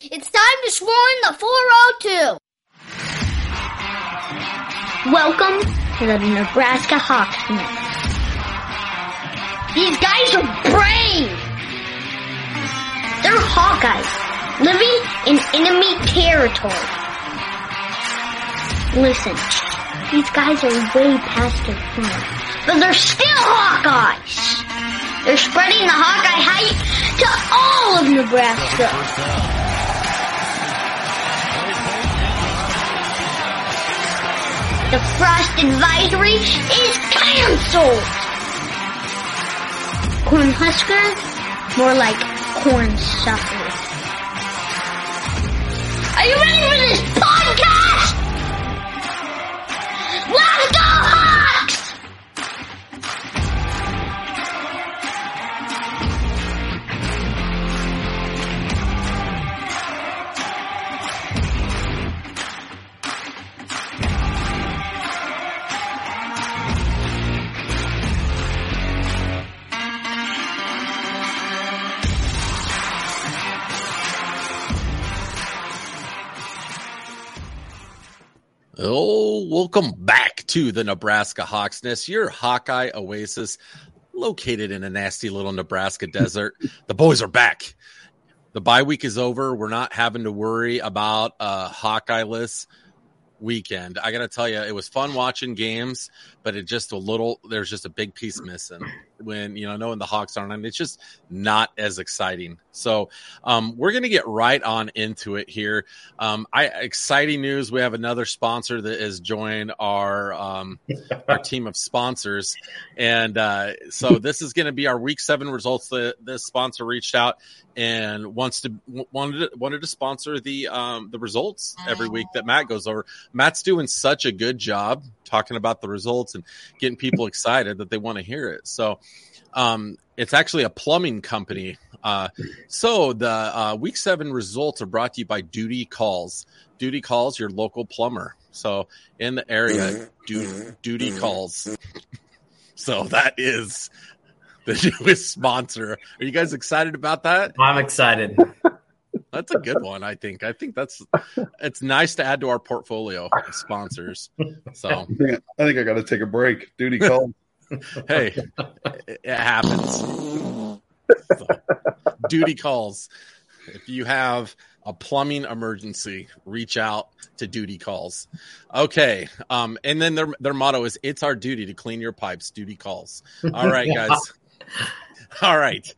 It's time to swarm the 402. Welcome to the Nebraska Hawks. These guys are brave. They're Hawkeyes living in enemy territory. Listen, these guys are way past their prime, but they're still Hawkeyes. They're spreading the Hawkeye hype to all of Nebraska. The frost advisory is canceled. Corn Husker, more like corn sucker. Are you ready for this podcast? Let's go welcome back to the Nebraska Hawksness, your Hawkeye oasis located in a nasty little Nebraska desert. The boys are back. The bye week is over. We're not having to worry about a Hawkeye-less weekend. I got to tell you, it was fun watching games, but it just a little, there's just a big piece missing when, you know, knowing the Hawks aren't, and it's just not as exciting. So um, we're going to get right on into it here. Um, I exciting news. We have another sponsor that has joined our um, our team of sponsors, and uh, so this is going to be our week seven results. The this sponsor reached out and wants to wanted to, wanted to sponsor the um, the results every week that Matt goes over. Matt's doing such a good job talking about the results and getting people excited that they want to hear it. So um, it's actually a plumbing company. Uh, so the uh, week seven results are brought to you by Duty Calls. Duty Calls, your local plumber. So in the area, du- Duty Calls. so that is the newest sponsor. Are you guys excited about that? I'm excited. That's a good one. I think. I think that's it's nice to add to our portfolio of sponsors. So I think I, I got to take a break. Duty call. hey, it, it happens. So, duty calls. If you have a plumbing emergency, reach out to duty calls. Okay. Um, and then their their motto is it's our duty to clean your pipes, duty calls. All right, guys. All right.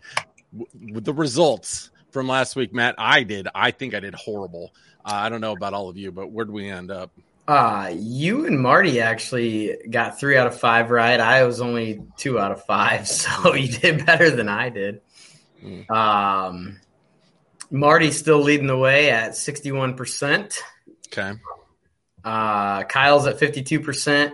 With the results from last week, Matt, I did. I think I did horrible. Uh, I don't know about all of you, but where'd we end up? Uh, you and Marty actually got three out of five right. I was only two out of five, so you did better than I did. Mm. Um, Marty's still leading the way at 61%. Okay. Uh, Kyle's at 52%.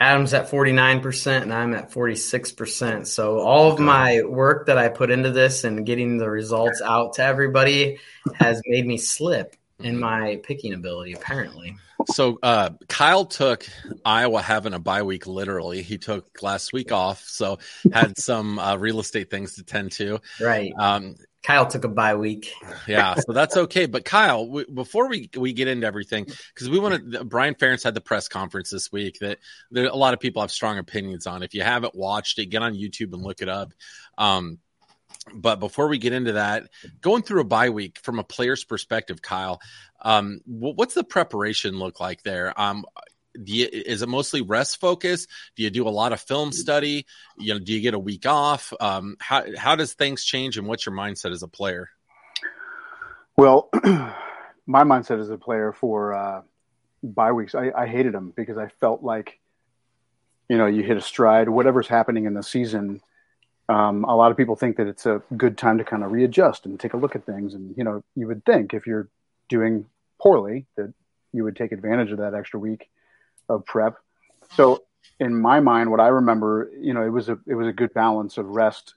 Adam's at 49%, and I'm at 46%. So all of my work that I put into this and getting the results out to everybody has made me slip in my picking ability, apparently. So uh, Kyle took Iowa having a bye week. Literally, he took last week off, so had some uh, real estate things to tend to. Right. Um, Kyle took a bye week. yeah, so that's okay. But Kyle, we, before we we get into everything, because we want to, Brian Ferentz had the press conference this week that there a lot of people have strong opinions on. If you haven't watched it, get on YouTube and look it up. Um, but before we get into that, going through a bye week from a player's perspective, Kyle, um, what's the preparation look like there? Um, you, is it mostly rest focus? Do you do a lot of film study? You know, do you get a week off? Um, how how does things change, and what's your mindset as a player? Well, my mindset as a player for uh, bye weeks, I, I hated them because I felt like, you know, you hit a stride. Whatever's happening in the season, um, a lot of people think that it's a good time to kind of readjust and take a look at things. And you know, you would think if you're doing poorly that you would take advantage of that extra week of prep. So in my mind, what I remember, you know, it was a it was a good balance of rest,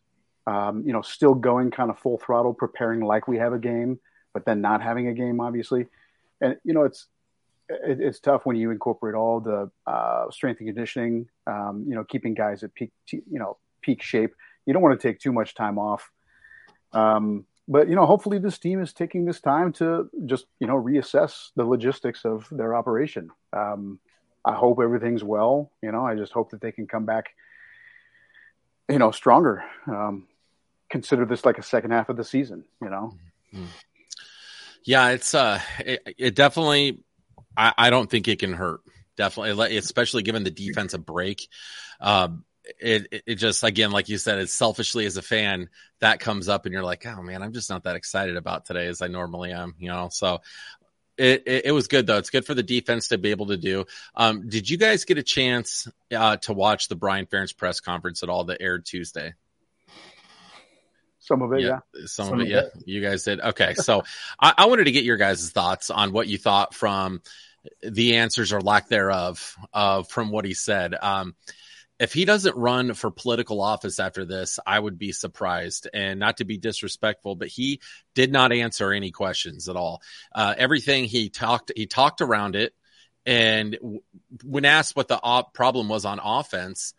um, you know, still going kind of full throttle, preparing like we have a game, but then not having a game, obviously. And you know, it's it, it's tough when you incorporate all the uh, strength and conditioning, um, you know, keeping guys at peak, you know, peak shape. You don't want to take too much time off. Um, but you know, hopefully this team is taking this time to just you know reassess the logistics of their operation. Um, I hope everything's well. You know, I just hope that they can come back, you know, stronger. Um, consider this like a second half of the season. You know. Mm-hmm. Yeah, it's uh, it, it definitely. I, I, don't think it can hurt. Definitely, especially given the defensive break. Um, it, it just again, like you said, it's selfishly as a fan that comes up, and you're like, oh man, I'm just not that excited about today as I normally am. You know, so it, it, it, was good though. It's good for the defense to be able to do. Um, did you guys get a chance uh, to watch the Brian Ferentz press conference at all that aired Tuesday? Some of it, yeah. yeah. Some, Some, of it, yeah. It. You guys did. Okay, so I, I, wanted to get your guys' thoughts on what you thought from the answers or lack thereof uh, from what he said. Um, if he doesn't run for political office after this, I would be surprised. And not to be disrespectful, but he did not answer any questions at all. Uh, everything he talked, he talked around it. And when asked what the op- problem was on offense,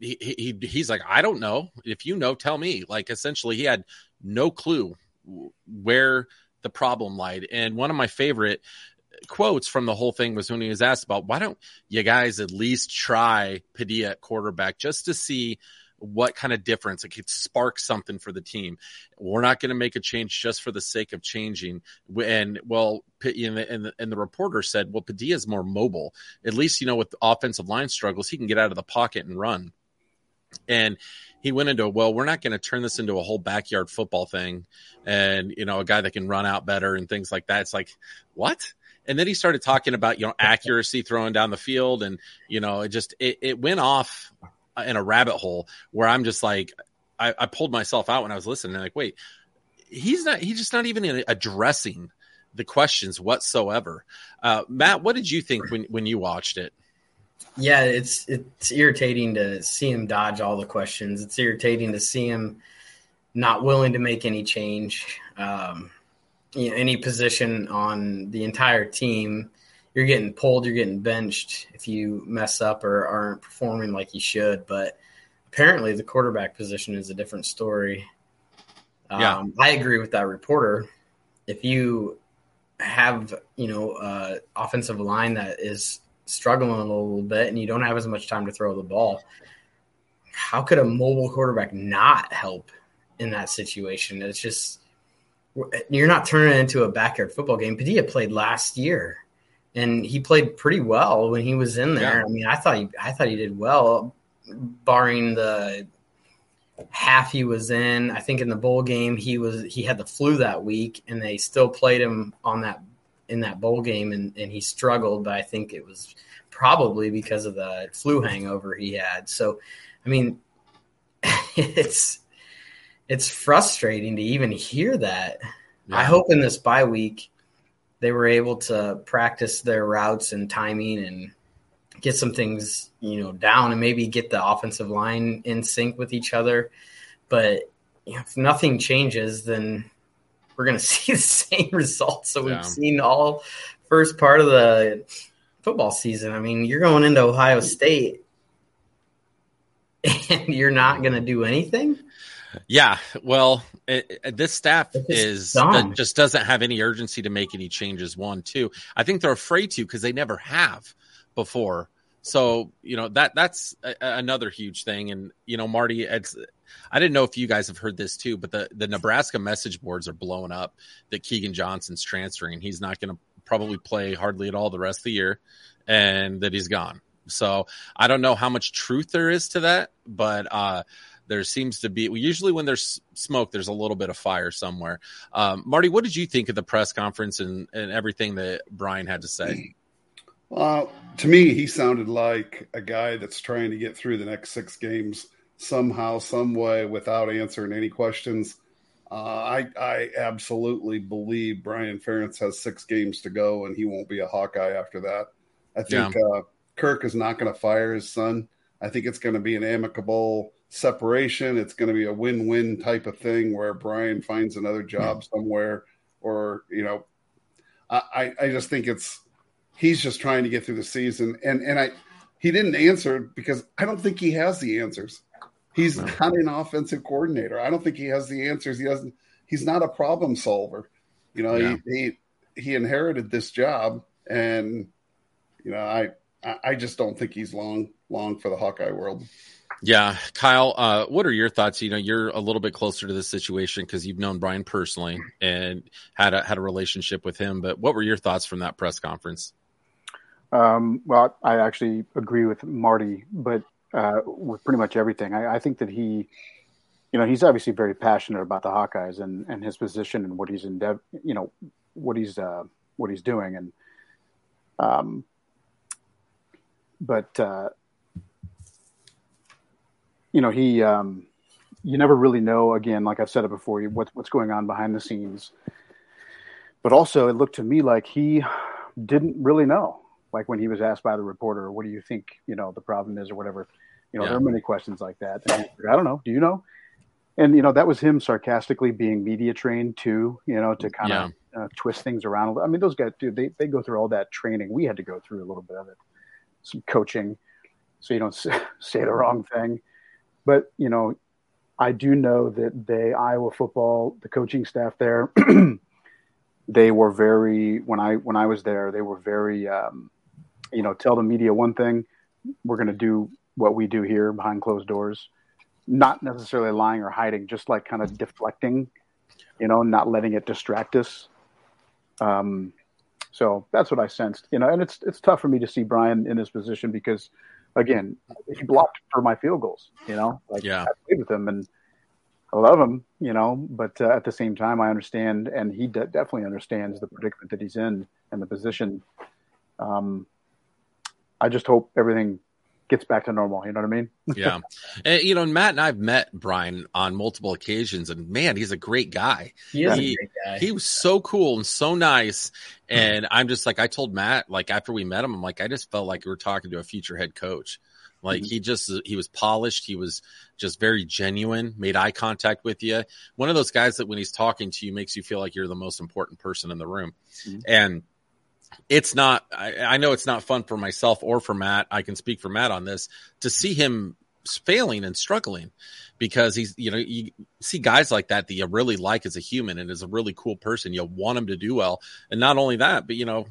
he, he he's like, I don't know. If you know, tell me. Like essentially, he had no clue where the problem lied. And one of my favorite quotes from the whole thing was when he was asked about why don't you guys at least try Padilla at quarterback just to see what kind of difference it could spark something for the team. We're not going to make a change just for the sake of changing. And well, and the, and the reporter said, well, Padilla's more mobile. At least, you know, with offensive line struggles, he can get out of the pocket and run. And he went into, well, we're not going to turn this into a whole backyard football thing. And, you know, a guy that can run out better and things like that. It's like, what? And then he started talking about you know accuracy throwing down the field and you know it just it, it went off in a rabbit hole where i'm just like I, I pulled myself out when i was listening. Like wait he's not he's just not even addressing the questions whatsoever. Uh, matt what did you think when when you watched it? Yeah it's it's irritating to see him dodge all the questions. It's irritating to see him not willing to make any change. Um, you know, any position on the entire team, you're getting pulled, you're getting benched if you mess up or aren't performing like you should. But apparently, the quarterback position is a different story. Yeah. Um, I agree with that reporter. If you have, you know, uh, offensive line that is struggling a little bit and you don't have as much time to throw the ball, how could a mobile quarterback not help in that situation? It's just you're not turning it into a backyard football game. Padilla played last year, and he played pretty well when he was in there. Yeah. I mean, I thought he, I thought he did well, barring the half he was in. I think in the bowl game he was he had the flu that week, and they still played him on that in that bowl game, and, and he struggled. But I think it was probably because of the flu hangover he had. So, I mean, it's it's frustrating to even hear that. Yeah. I hope in this bye week they were able to practice their routes and timing and get some things, you know, down and maybe get the offensive line in sync with each other. But if nothing changes, then we're going to see the same results that we've seen all first part of the football season. I mean, you're going into Ohio State and you're not going to do anything. Yeah, well, it, it, this staff is just doesn't have any urgency to make any changes. One, two, I think they're afraid to because they never have before. So you know that that's a, another huge thing. And you know, Marty, it's I didn't know if you guys have heard this too, but the the Nebraska message boards are blowing up that Keagan Johnson's transferring. He's not going to probably play hardly at all the rest of the year, and that he's gone. So I don't know how much truth there is to that, but uh, there seems to be usually when there's smoke, there's a little bit of fire somewhere. Um, Marty, what did you think of the press conference and, and everything that Brian had to say? Uh, to me, he sounded like a guy that's trying to get through the next six games somehow, some way, without answering any questions. Uh, I I absolutely believe Brian Ferentz has six games to go, and he won't be a Hawkeye after that. I think yeah. uh, Kirk is not going to fire his son. I think it's going to be an amicable separation. It's going to be a win-win type of thing where Brian finds another job somewhere, or you know, I I just think it's he's just trying to get through the season, and and I he didn't answer because I don't think he has the answers. He's no. not an offensive coordinator. I don't think he has the answers. He doesn't. He's not a problem solver. You know, yeah. he, he he inherited this job, and you know, I I just don't think he's long long for the Hawkeye world. Yeah, Kyle, uh, what are your thoughts? You know, you're a little bit closer to this situation because you've known Brian personally and had a had a relationship with him. But what were your thoughts from that press conference? Um, well, I actually agree with Marty, but uh, with pretty much everything. I, I, think that he, you know, he's obviously very passionate about the Hawkeyes and, and his position and what he's in, you know, what he's uh, what he's doing, and um, but uh, you know, he, um, you never really know. Again, like I've said it before, what's what's going on behind the scenes. But also, it looked to me like he didn't really know like when he was asked by the reporter, "What do you think? You know, the problem is, or whatever." You know, yeah. there are many questions like that. And I don't know. Do you know? And you know, that was him sarcastically being media trained too. You know, to kind of yeah. uh, twist things around. I mean, those guys, dude, they they go through all that training. We had to go through a little bit of it, some coaching, so you don't say the wrong thing. But you know, I do know that they Iowa football, the coaching staff there, they were very when I when I was there, they were very um, you know, tell the media one thing, we're going to do what we do here behind closed doors, not necessarily lying or hiding, just like kind of deflecting, you know, not letting it distract us. Um, so that's what I sensed, you know, and it's it's tough for me to see Brian in this position because, again, he blocked for my field goals, you know, like yeah. I played with him and I love him, you know, but uh, at the same time, I understand, and he de- definitely understands the predicament that he's in and the position. Um, I just hope everything gets back to normal. You know what I mean? yeah. And, you know, Matt and I've met Brian on multiple occasions, and man, he's a great guy. He is he, a great guy. He was so cool and so nice. And I'm just like, I told Matt, like, after we met him, I'm like, I just felt like we were talking to a future head coach. Like mm-hmm. he just he was polished. He was just very genuine. Made eye contact with you. One of those guys that when he's talking to you makes you feel like you're the most important person in the room. Mm-hmm. And it's not I, I, know it's not fun for myself or for Matt. I can speak for Matt on this to see him failing and struggling because he's you know you see guys like that that you really like as a human and as a really cool person you want him to do well. And not only that but you know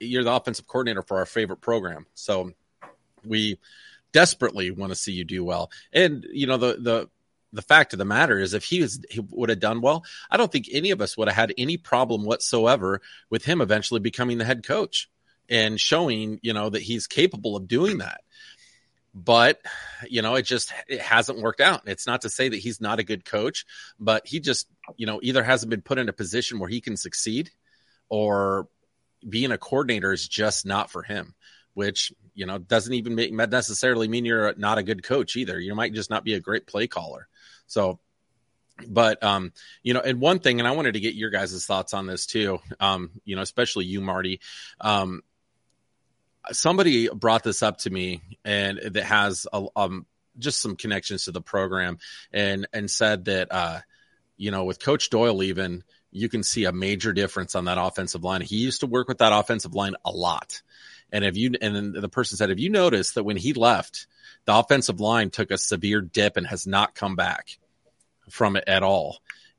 you're the offensive coordinator for our favorite program. So we desperately want to see you do well. And you know the the the fact of the matter is if he was he would have done well i don't think any of us would have had any problem whatsoever with him eventually becoming the head coach and showing you know that he's capable of doing that. But you know it just it hasn't worked out. It's not to say that he's not a good coach but he just you know either hasn't been put in a position where he can succeed or being a coordinator is just not for him which you know doesn't even make necessarily mean you're not a good coach either. You might just not be a great play caller so, but um, you know, and one thing, and I wanted to get your guys' thoughts on this too. Um, you know, especially you, Marty. Um, somebody brought this up to me, and that has a, um just some connections to the program, and and said that uh, you know, with Coach Doyle even you can see a major difference on that offensive line. He used to work with that offensive line a lot. And if you, and then the person said, have you noticed that when he left, the offensive line took a severe dip and has not come back from it at all.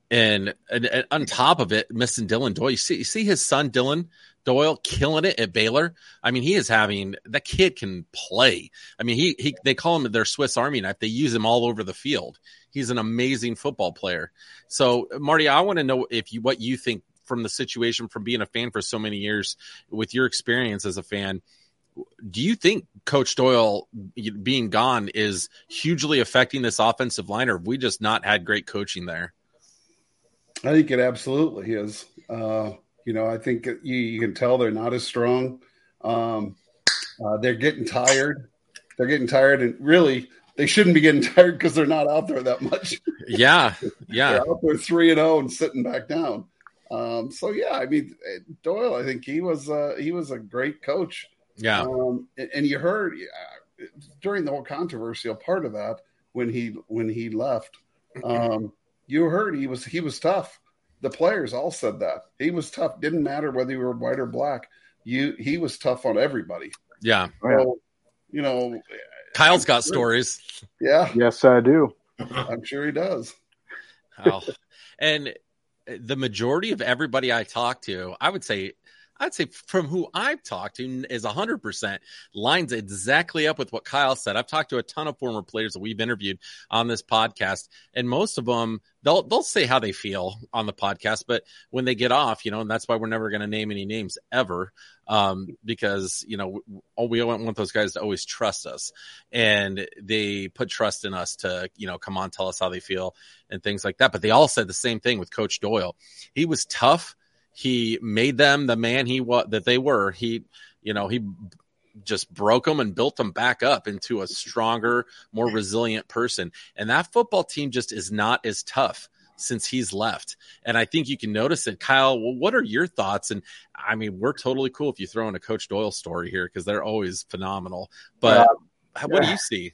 And, and, and on top of it, missing Dillon Doyle, you see, you see his son Dillon Doyle killing it at Baylor. I mean, he is having that kid can play. I mean, he he they call him their Swiss Army knife. They use him all over the field. He's an amazing football player. So, Marty, I want to know if you what you think from the situation from being a fan for so many years with your experience as a fan. Do you think Coach Doyle being gone is hugely affecting this offensive line, or have we just not had great coaching there? I think it absolutely is. Uh, you know, I think you, you, can tell they're not as strong. Um, uh, they're getting tired. They're getting tired, and really, they shouldn't be getting tired because they're not out there that much. Yeah, yeah. they're out there three and zero oh and sitting back down. Um, so yeah, I mean Doyle, I think he was uh, he was a great coach. Yeah, um, and, and, you heard uh, during the whole controversial part of that when he when he left, um, you heard he was he was tough. The players all said that he was tough. Didn't matter whether you were white or black. You he was tough on everybody. Yeah, so, you know, Kyle's got stories. Yeah, yes, I do. I'm sure he does. Oh, and the majority of everybody I talk to, I would say, I'd say from who I've talked to is 100% lines exactly up with what Kyle said. I've talked to a ton of former players that we've interviewed on this podcast, and most of them they'll they'll say how they feel on the podcast, but when they get off, you know, and that's why we're never going to name any names ever, um, because you know we want those guys to always trust us, and they put trust in us to you know come on, tell us how they feel and things like that. But they all said the same thing with Coach Doyle. He was tough. He made them the man he was that they were. He, you know, he just broke them and built them back up into a stronger, more resilient person. And that football team just is not as tough since he's left. And I think you can notice it. Kyle, well, what are your thoughts? And I mean, we're totally cool if you throw in a Coach Doyle story here because they're always phenomenal. But uh, what do you see?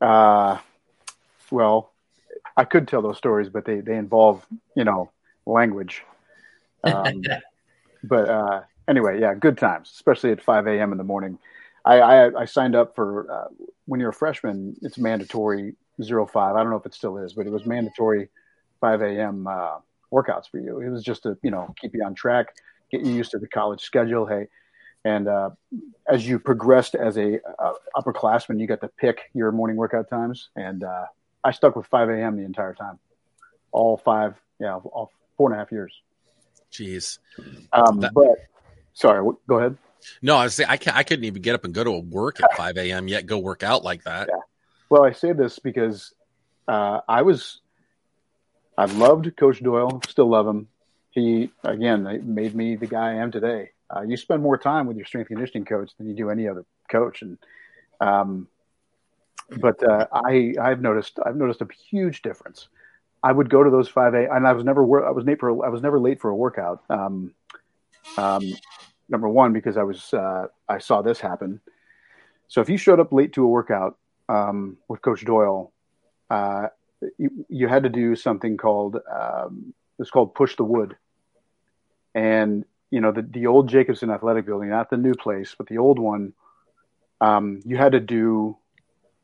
Uh, well, I could tell those stories, but they, they involve, you know, language. Um, but uh, anyway, yeah, good times, especially at 5 a.m. in the morning. I, I, I signed up for uh, when you're a freshman, it's mandatory zero five. I don't know if it still is, but it was mandatory 5 a.m. Uh, workouts for you. It was just to you know keep you on track, get you used to the college schedule. Hey, and uh, as you progressed as a uh, upperclassman, you got to pick your morning workout times, and uh, I stuck with 5 a.m. the entire time, all five, yeah, all four and a half years. Jeez. Um, that... But sorry, go ahead. No, I was saying I, I couldn't even get up and go to work at 5 a.m. yet go work out like that. Yeah. Well, I say this because uh, I was, I loved Coach Doyle, still love him. He, again, made me the guy I am today. Uh, you spend more time with your strength conditioning coach than you do any other coach. And, um, but uh, I, I've noticed, I've noticed a huge difference I would go to those five a, and I was never I was late for I was never late for a workout. Um, um, number one because I was uh, I saw this happen. So if you showed up late to a workout um, with Coach Doyle, uh, you, you, had to do something called um, it's called push the wood, and you know the the old Jacobson Athletic Building, not the new place, but the old one. Um, you had to do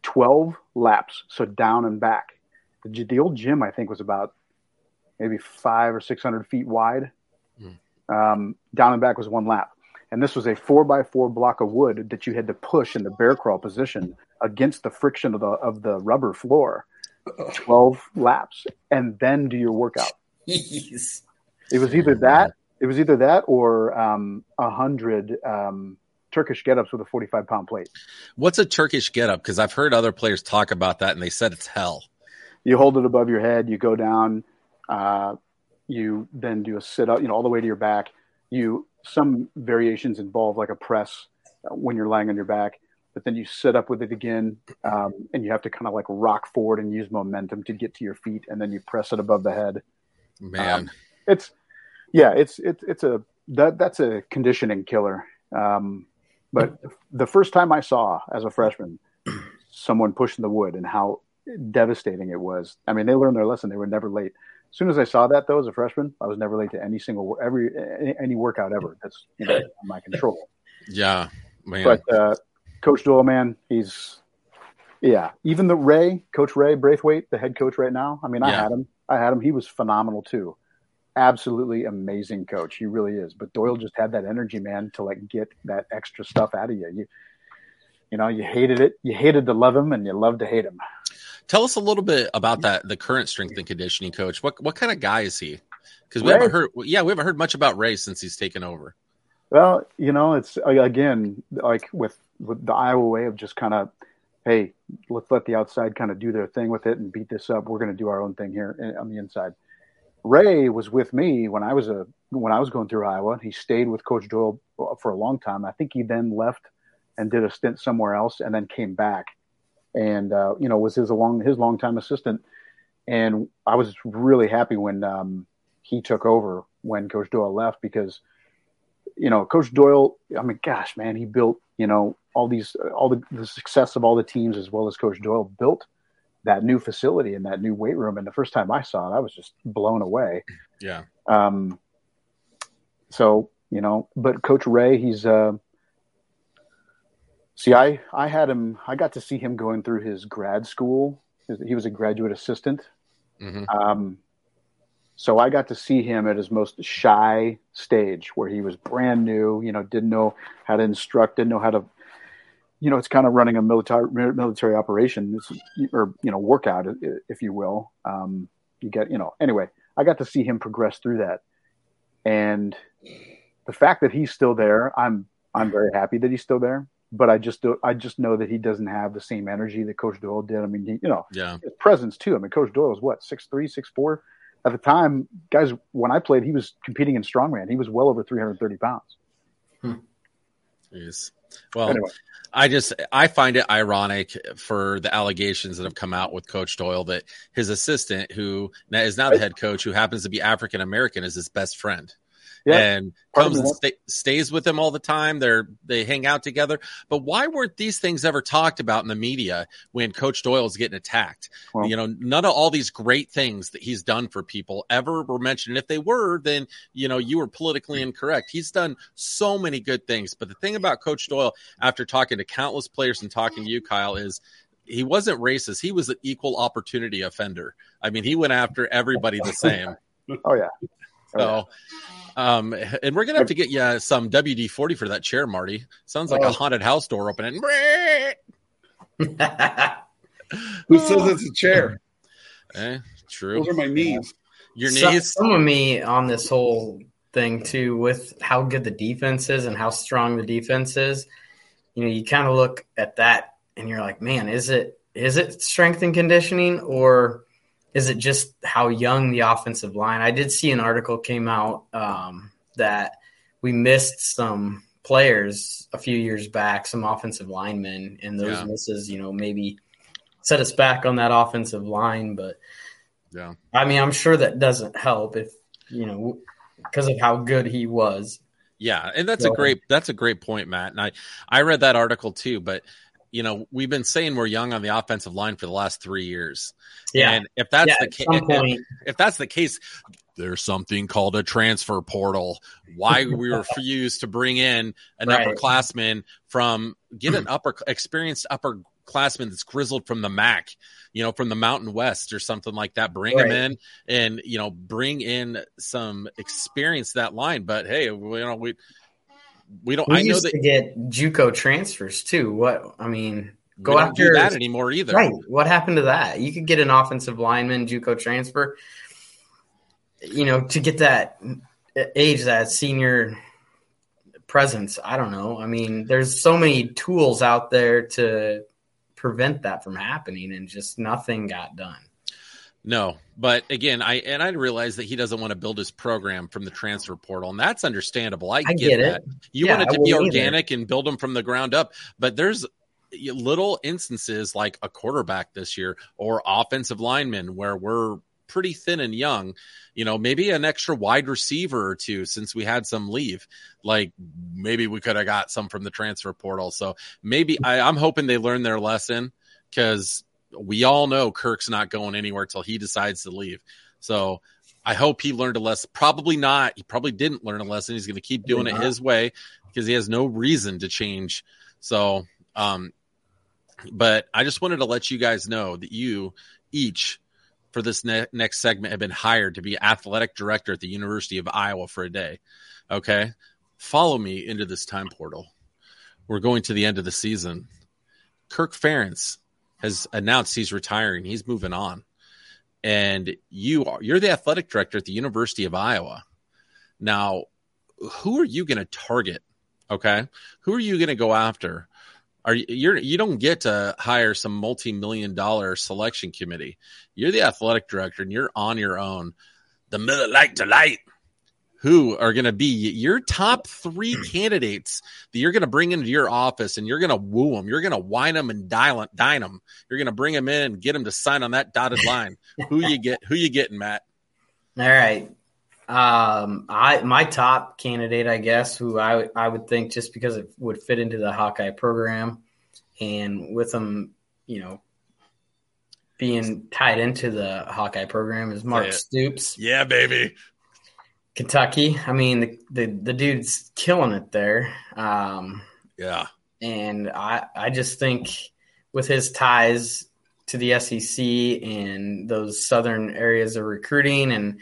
twelve laps, so down and back the, the old gym I think was about maybe five or six hundred feet wide. Mm. Um, down and back was one lap, and this was a four by four block of wood that you had to push in the bear crawl position against the friction of the of the rubber floor. Twelve laps, and then do your workout. Jeez. It was either that. It was either that or um, a um, hundred um, Turkish get ups with a 45 pound plate. What's a Turkish get up? Because I've heard other players talk about that and they said it's hell you hold it above your head, you go down, uh, you then do a sit up, you know, all the way to your back. You some variations involve like a press when you're lying on your back, but then you sit up with it again, um, and you have to kind of like rock forward and use momentum to get to your feet, and then you press it above the head. Man, um, it's Yeah, it's it's it's a that that's a conditioning killer. Um, but the first time I saw as a freshman someone pushing the wood and how devastating it was. I mean, they learned their lesson; they were never late. As soon as I saw that, though, as a freshman, I was never late to any single every any workout ever. That's you know, my control. Yeah, man. But uh, Coach Doyle, man, he's yeah. Even the Ray, Coach Ray Braithwaite, the head coach right now. I mean, I Yeah. had him. I had him. He was phenomenal too. Absolutely amazing coach. He really is. But Doyle just had that energy, man, to like get that extra stuff out of you. You, you know, you hated it. You hated to love him, and you loved to hate him. Tell us a little bit about that. The current strength and conditioning coach. What what kind of guy is he? Because we Ray? haven't heard. Yeah, we haven't heard much about Ray since he's taken over. Well, you know, it's uh, again like with, with the Iowa way of just kind of, hey, let's let the outside kind of do their thing with it and beat this up. We're going to do our own thing here on the inside. Ray was with me when I was a when I was going through Iowa. He stayed with Coach Doyle for a long time. I think he then left and did a stint somewhere else, and then came back, and uh, you know was his long his longtime assistant. And I was really happy when um, he took over when Coach Doyle left because you know, Coach Doyle, I mean, gosh, man, he built, you know, all these, all the, the success of all the teams, as well as Coach Doyle built that new facility and that new weight room. And the first time I saw it, I was just blown away. Yeah. Um, so, you know, but Coach Ray, he's, uh, see, I, I had him, I got to see him going through his grad school. He was a graduate assistant. Mhm. Um, so I got to see him at his most shy stage where he was brand new, you know, didn't know how to instruct, didn't know how to, you know, it's kind of running a military military operation or, you know, workout, if you will. Um, you get, you know, anyway, I got to see him progress through that. And the fact that he's still there, I'm, I'm very happy that he's still there, but I just, do, I just know that he doesn't have the same energy that Coach Doyle did. I mean, he, you know, Yeah. his presence too. I mean, Coach Doyle was what six three, six four. At the time, guys, when I played, he was competing in strongman. He was well over three hundred thirty pounds. Jeez. Well, Anyway. I just I find it ironic for the allegations that have come out with Coach Doyle that his assistant, who is now the head coach, who happens to be African American, is his best friend. Yeah. and Part comes and sta- stays with him all the time. They're they hang out together. But why weren't these things ever talked about in the media when Coach Doyle is getting attacked? Well- you know, none of all these great things that he's done for people ever were mentioned. If they were, then you know you were politically incorrect. He's done so many good things. But the thing about Coach Doyle, after talking to countless players and talking to you, Kyle, is he wasn't racist. He was an equal opportunity offender. I mean, he went after everybody the same. Oh yeah. So, um, and we're gonna have to get you some WD forty for that chair, Marty. Sounds like Oh. a haunted house door opening. Who says it's a chair? Eh, true. Those are my knees. Your So- knees. Some of me on this whole thing too, with how good the defense is and how strong the defense is. You know, you kind of look at that and you're like, man, is it is it strength and conditioning or is it just how young the offensive line? I did see an article came out um, that we missed some players a few years back, some offensive linemen, and those Yeah. misses, you know, maybe set us back on that offensive line, but. Yeah. I mean, I'm sure that doesn't help if you know because of how good he was. Yeah, and that's So- a great that's a great point, Matt. And I I read that article too, but you know we've been saying we're young on the offensive line for the last three years. Yeah. and if that's Yeah, the case, point- if that's the case, there's something called a transfer portal. Why we refuse to bring in an Right. upperclassman from get an upper experienced upperclassman that's grizzled from the MAC, you know, from the Mountain West or something like that. Bring him in and you know bring in some experience to that line. But hey, we, you know we we don't. We I know used that to get JUCO transfers too. What I mean, go after that anymore either. Right. What happened to that? You could get an offensive lineman JUCO transfer. You know, to get that age, that senior presence. I don't know. I mean, there's so many tools out there to prevent that from happening, and just nothing got done. No, but again, I and I realize that he doesn't want to build his program from the transfer portal, and that's understandable. I, I get, get it. You Yeah, want it to be wouldn't either. organic and build them from the ground up, but there's little instances like a quarterback this year or offensive linemen where we're pretty thin and young. You know, maybe an extra wide receiver or two since we had some leave. Like maybe we could have got some from the transfer portal. So maybe I, I'm hoping they learn their lesson because we all know Kirk's not going anywhere till he decides to leave. So I hope he learned a lesson. Probably not. He probably didn't learn a lesson. He's going to keep doing it his way because he has no reason to change. So, um, but I just wanted to let you guys know that you each for this ne- next segment have been hired to be athletic director at the University of Iowa for a day. Okay. Follow me into this time portal. We're going to the end of the season. Kirk Ferentz has announced he's retiring. He's moving on. And you are you're the athletic director at the University of Iowa. Now, who are you going to target? Okay. Who are you going to go after? Are you you're you don't get to hire some multi-million dollar selection committee. You're the athletic director and you're on your own. The Miller Lite Delight who are going to be your top three candidates that you're going to bring into your office and you're going to woo them. You're going to wine them and dine, dine them. You're going to bring them in and get them to sign on that dotted line. who you get? Who you getting, Matt? All right. Um, I my top candidate, I guess, who I I would think just because it would fit into the Hawkeye program, and with them, you know, being tied into the Hawkeye program is Mark Stoops. Yeah, baby. Kentucky. I mean, the, the, the dude's killing it there. Um, yeah. And I, I just think with his ties to the SEC and those southern areas of recruiting and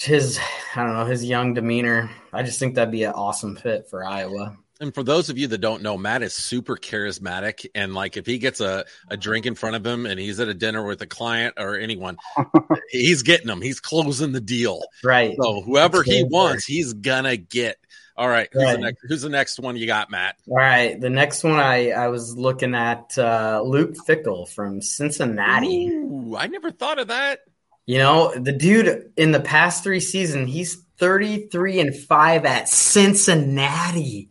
his, I don't know, his young demeanor, I just think that'd be an awesome fit for Iowa. And for those of you that don't know, Matt is super charismatic. And like if he gets a, a drink in front of him and he's at a dinner with a client or anyone, he's getting them. He's closing the deal. Right. So whoever he wants, he's gonna get. All right. Who's, right. The next, who's the next one you got, Matt? All right. The next one I, I was looking at uh, Luke Fickell from Cincinnati. Ooh, I never thought of that. You know, the dude in the past three seasons, he's 33 and 5 at Cincinnati.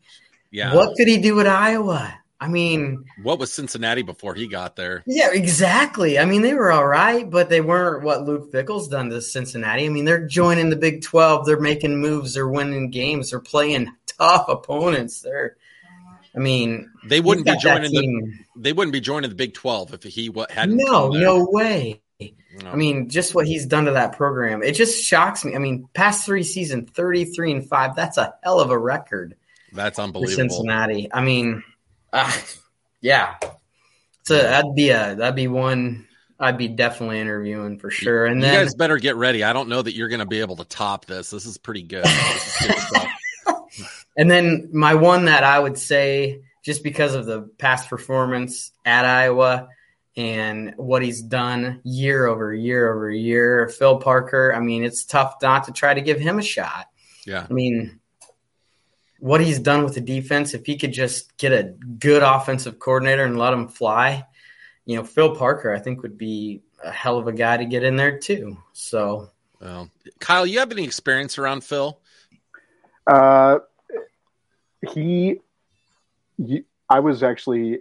Yeah. What could he do at Iowa? I mean, what was Cincinnati before he got there? Yeah, exactly. I mean, they were all right, but they weren't what Luke Fickell's done to Cincinnati. I mean, they're joining the Big 12, they're making moves, they're winning games, they're playing tough opponents. They're I mean, they wouldn't be joining the they wouldn't be joining the Big 12 if he hadn't No, no way. No. I mean, just what he's done to that program. It just shocks me. I mean, past 3 seasons, 33 and 5, that's a hell of a record. That's unbelievable. Cincinnati. I mean, uh, yeah. So that'd be a that'd be one I'd be definitely interviewing for sure. And you then, guys better get ready. I don't know that you're going to be able to top this. This is pretty good. Is good and then my one that I would say, just because of the past performance at Iowa and what he's done year over year over year, Phil Parker. I mean, it's tough not to try to give him a shot. Yeah. I mean, what he's done with the defense, if he could just get a good offensive coordinator and let him fly, you know, Phil Parker, I think would be a hell of a guy to get in there too. So, well, Kyle, you have any experience around Phil? Uh, he, he, I was actually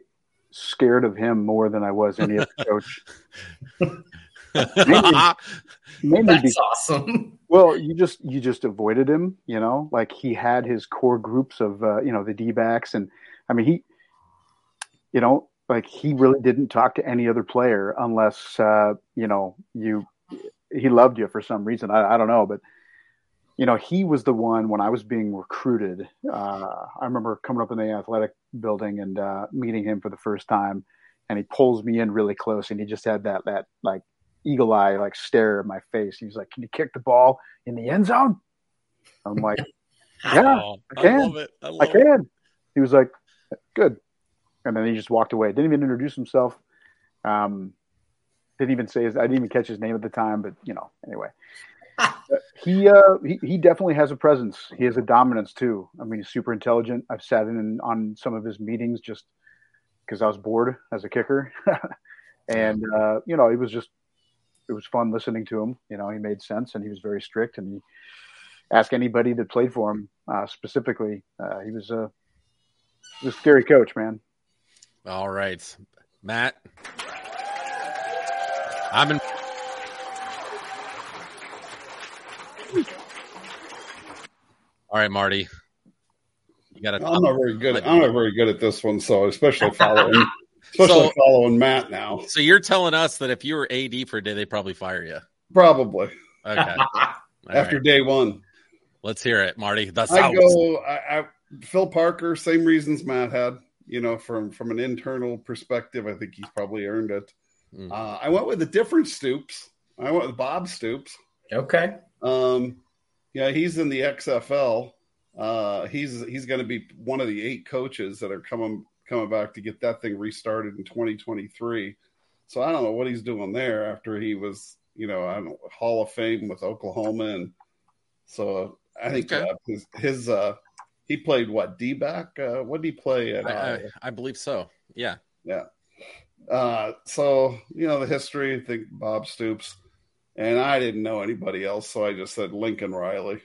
scared of him more than I was any other coach. mainly, mainly That's because, awesome. Well, you just you just avoided him, you know. Like he had his core groups of uh, you know the D backs, and I mean he, you know, like he really didn't talk to any other player unless uh, you know you he loved you for some reason. I, I don't know, but you know he was the one when I was being recruited. Uh, I remember coming up in the athletic building and uh, meeting him for the first time, and he pulls me in really close, and he just had that that like eagle eye like stare at my face. He's like, "Can you kick the ball in the end zone?" I'm like, "Yeah, oh, I can. I, I, I can." It. He was like, "Good," and then he just walked away. Didn't even introduce himself. Um, didn't even say his. I didn't even catch his name at the time, but you know, anyway. he uh he, he definitely has a presence. He has a dominance too. I mean, he's super intelligent. I've sat in on some of his meetings just because I was bored as a kicker, and uh, you know, it was just it was fun listening to him. You know, he made sense and he was very strict. And he asked anybody that played for him uh, specifically. Uh, he was a a scary coach, man. All right, Matt. I'm in. All right, Marty. You got. I'm not very good. At, I'm not very good at this one, so especially following. especially So- following Matt now. So you're telling us that if you were AD for a day, they'd probably fire you. Probably Okay. After right. day one. Let's hear it, Marty. That's I how go. I, I Phil Parker, same reasons Matt had. You know, from from an internal perspective, I think he's probably earned it. Mm. Uh, I went with a different Stoops. I went with Bob Stoops. Okay. Um, yeah, he's in the XFL. Uh, he's he's going to be one of the eight coaches that are coming coming back to get that thing restarted in 2023. So I don't know what he's doing there after he was, you know, I don't know, Hall of Fame with Oklahoma, and so I think Okay. uh, his, his uh, he played what D back? Uh, what did he play at? I, uh, I, I believe so. Yeah. yeah. Uh, so you know the history. I think Bob Stoops, and I didn't know anybody else, so I just said Lincoln Riley.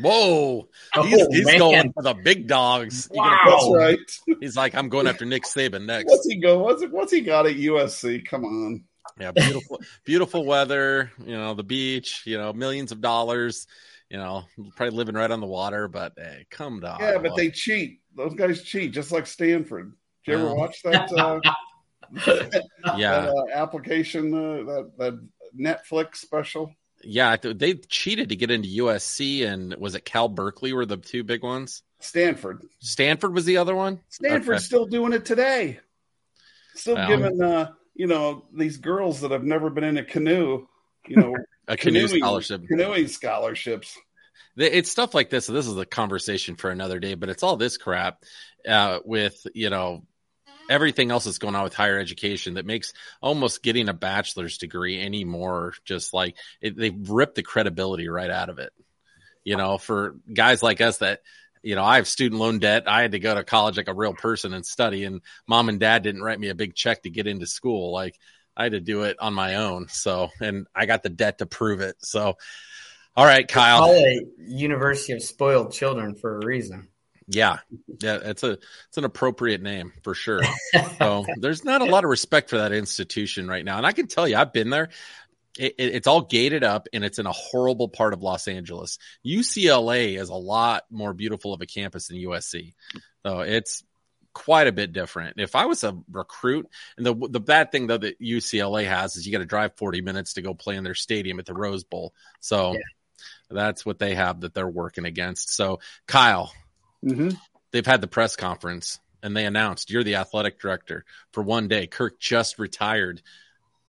Whoa. Oh, He's, he's going for the big dogs. Wow. gonna- That's right. He's like, I'm going after Nick Saban next. What's he go? What's what's he got at USC? Come on. Yeah, beautiful, beautiful weather. You know, the beach. You know, millions of dollars. You know, probably living right on the water. But hey, come to Yeah, but they cheat. Those guys cheat, just like Stanford. Did you ever Well. watch that? Uh, yeah, that, uh, application, uh, that that Netflix special. yeah. They cheated to get into USC, and was it Cal Berkeley were the two big ones? Stanford. Stanford was the other one. Stanford's Okay. still doing it today. Still Wow. giving uh, you know these girls that have never been in a canoe, you know, a canoe canoeing- scholarship. canoeing scholarships. It's stuff like this. This is a conversation for another day, but it's all this crap uh, with you know everything else that's going on with higher education that makes almost getting a bachelor's degree any more just like it, they ripped the credibility right out of it. You know, for guys like us that you know, I have student loan debt. I had to go to college like a real person and study, and mom and dad didn't write me a big check to get into school. Like I had to do it on my own. So, and I got the debt to prove it. So, all right, Kyle. University of Spoiled Children for a reason. Yeah, yeah, it's a it's an appropriate name for sure. so there's not a lot of respect for that institution right now, and I can tell you, I've been there. It, it- it's all gated up, and it's in a horrible part of Los Angeles. UCLA is a lot more beautiful of a campus than USC, so it's quite a bit different. If I was a recruit, and the the bad thing though that UCLA has is you got to drive 40 minutes to go play in their stadium at the Rose Bowl. So Yeah. that's what they have that they're working against. So Kyle, hmm they've had the press conference and they announced you're the athletic director for one day. Kirk just retired.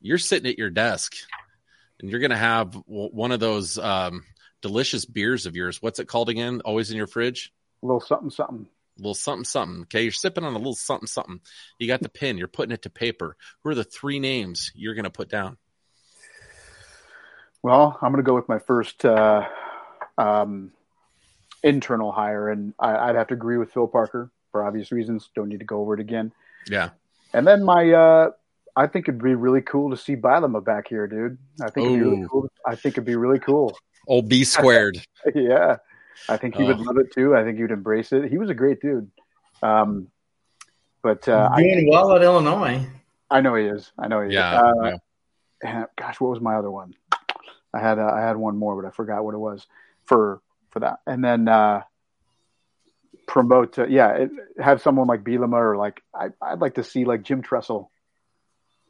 You're sitting at your desk and you're going to have w- one of those um, delicious beers of yours. What's it called again? Always in your fridge? A little something, something. A little something, something. Okay. You're sipping on a little something, something. You got the pen. You're putting it to paper. Who are the three names you're going to put down? Well, I'm going to go with my first uh, um, internal hire, and I, I'd have to agree with Phil Parker for obvious reasons. Don't need to go over it again. Yeah. And then my, uh, I think it'd be really cool to see Bielema back here, dude. I think it'd be really cool. I think it'd be really cool. Old B squared. yeah, I think he would love it too. I think he would embrace it. He was a great dude. Um, but uh, I, Doing well at Illinois. I know he is. I know he Yeah. is. Uh, yeah. gosh, what was my other one? I had uh, I had one more, but I forgot what it was for for that. And then uh, promote, uh, yeah, it, have someone like Bielema or like I, I'd like to see like Jim Tressel.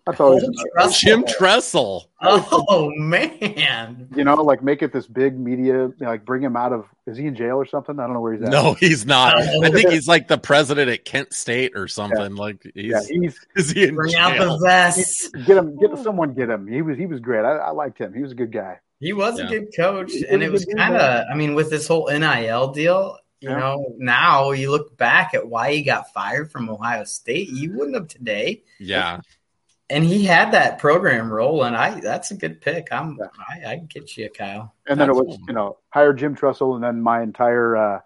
That's always Jim Tressel. Oh man. you know like make it this big media, like bring him out of. Is he in jail or something? I don't know where he's at. No, he's not. Oh. I think he's like the president at Kent State or something. Like he's, yeah, he's is he in Bring out the vest. get him, get someone, get him. He was he was great. I, I liked him. He was a good guy. He was Yeah. a good coach, He and it was kind of. I mean, with this whole NIL deal, you Yeah. know, now you look back at why he got fired from Ohio State. You wouldn't have today. Yeah, and he had that program rolling. I that's a good pick. I'm I, I can get you, Kyle. And then it was you know hire Jim Tressel, and then my entire uh,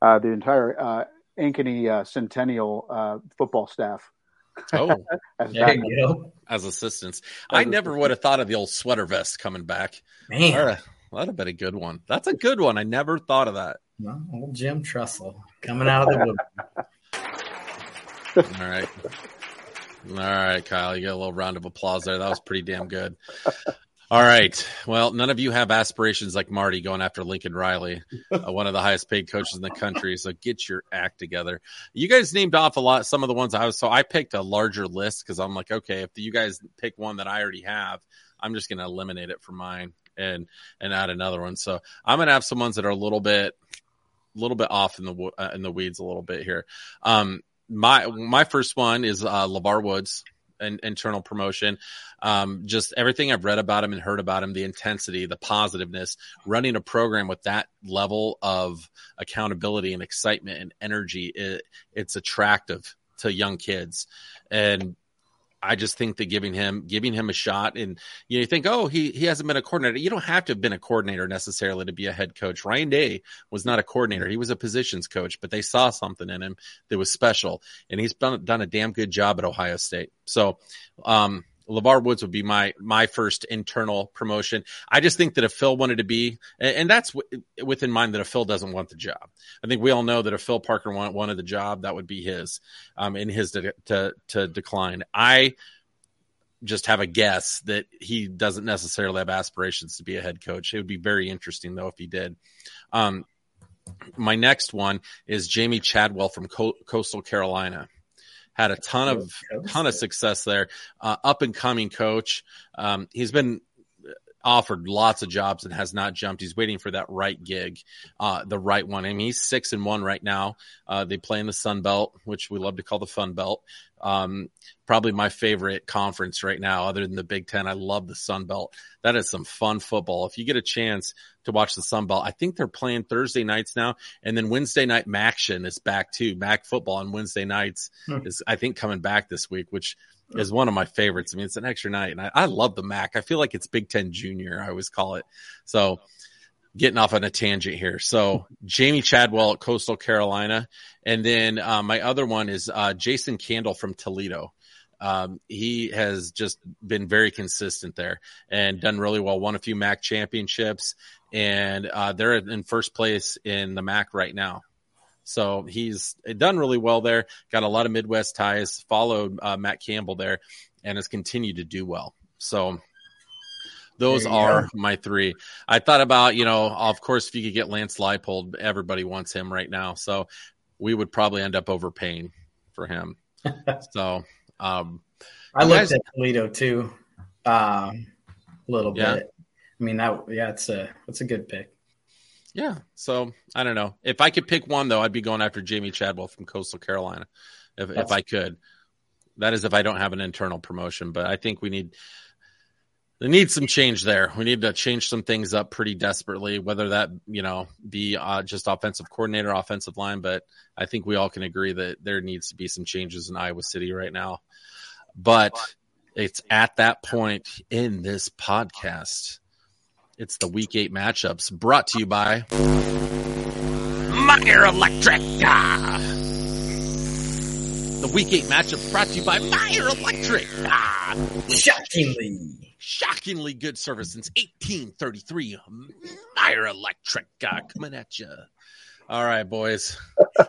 uh, the entire uh, Ankeny uh, Centennial uh, football staff. Oh, as There you go. as assistants. I never would have thought of the old sweater vest coming back. Man. That'd that'd have been a good one. That's a good one. I never thought of that. Well, old Jim Tressel coming out of the wood. All right. All right, Kyle, you get a little round of applause there. That was pretty damn good. All right. Well, none of you have aspirations like Marty going after Lincoln Riley, uh, one of the highest paid coaches in the country. So get your act together. You guys named off a lot, some of the ones I was, so I picked a larger list because I'm like, okay, if you guys pick one that I already have, I'm just going to eliminate it from mine and, and add another one. So I'm going to have some ones that are a little bit, a little bit off in the, uh, in the weeds a little bit here. Um, my, my first one is, uh, LeVar Woods and internal promotion. Um, just everything I've read about him and heard about him, the intensity, the positiveness, running a program with that level of accountability and excitement and energy, it, it's attractive to young kids. And I just think that giving him giving him a shot and you, know, you think, oh, he he hasn't been a coordinator. You don't have to have been a coordinator necessarily to be a head coach. Ryan Day was not a coordinator; he was a positions coach, but they saw something in him that was special, and he's done done a damn good job at Ohio State. So, um, LeVar Woods would be my my first internal promotion. I just think that if Phil wanted to be, and, and that's w- within mind that if Phil doesn't want the job, I think we all know that if Phil Parker want, wanted the job, that would be his, um, in his to, to to decline. I just have a guess that he doesn't necessarily have aspirations to be a head coach. It would be very interesting though if he did. Um, my next one is Jamey Chadwell from Co- Coastal Carolina. Had a ton of ton of success there. Uh, up and coming coach. Um, he's been offered lots of jobs and has not jumped. He's waiting for that right gig, uh, the right one. I mean, he's six and one right now. Uh, they play in the Sun Belt, which we love to call the Fun Belt. Um, probably my favorite conference right now, other than the Big Ten. I love the Sun Belt. That is some fun football. If you get a chance to watch the Sun Belt, I think they're playing Thursday nights now, and then Wednesday night MACtion is back too. MAC football on Wednesday nights Hmm. is, I think, coming back this week, which is one of my favorites. I mean, it's an extra night, and I, I love the MAC. I feel like it's Big Ten Junior. I always call it. So, getting off on a tangent here. So, Jamey Chadwell at Coastal Carolina, and then uh, my other one is uh, Jason Candle from Toledo. Um, he has just been very consistent there and done really well. Won a few MAC championships, and uh, they're in first place in the MAC right now. So he's done really well there. Got a lot of Midwest ties. Followed uh, Matt Campbell there, and has continued to do well. So those are go. my three. I thought about, you know, of course, if you could get Lance Leipold, everybody wants him right now. So we would probably end up overpaying for him. so um, I looked guys- at Toledo too, um, a little Yeah. bit. I mean that yeah, it's a it's a good pick. Yeah. So I don't know. If I could pick one though, I'd be going after Jamey Chadwell from Coastal Carolina. If if I could. That is if I don't have an internal promotion. But I think we need there needs some change there. We need to change some things up pretty desperately, whether that, you know, be uh, just offensive coordinator, offensive line, but I think we all can agree that there needs to be some changes in Iowa City right now. But it's at that point in this podcast. It's the week eight matchups brought to you by Meyer Electric. The week eight matchups brought to you by Meyer Electric. Ah. Shockingly. Shockingly good service since 1833. Meyer Electric ah, coming at you. All right, boys.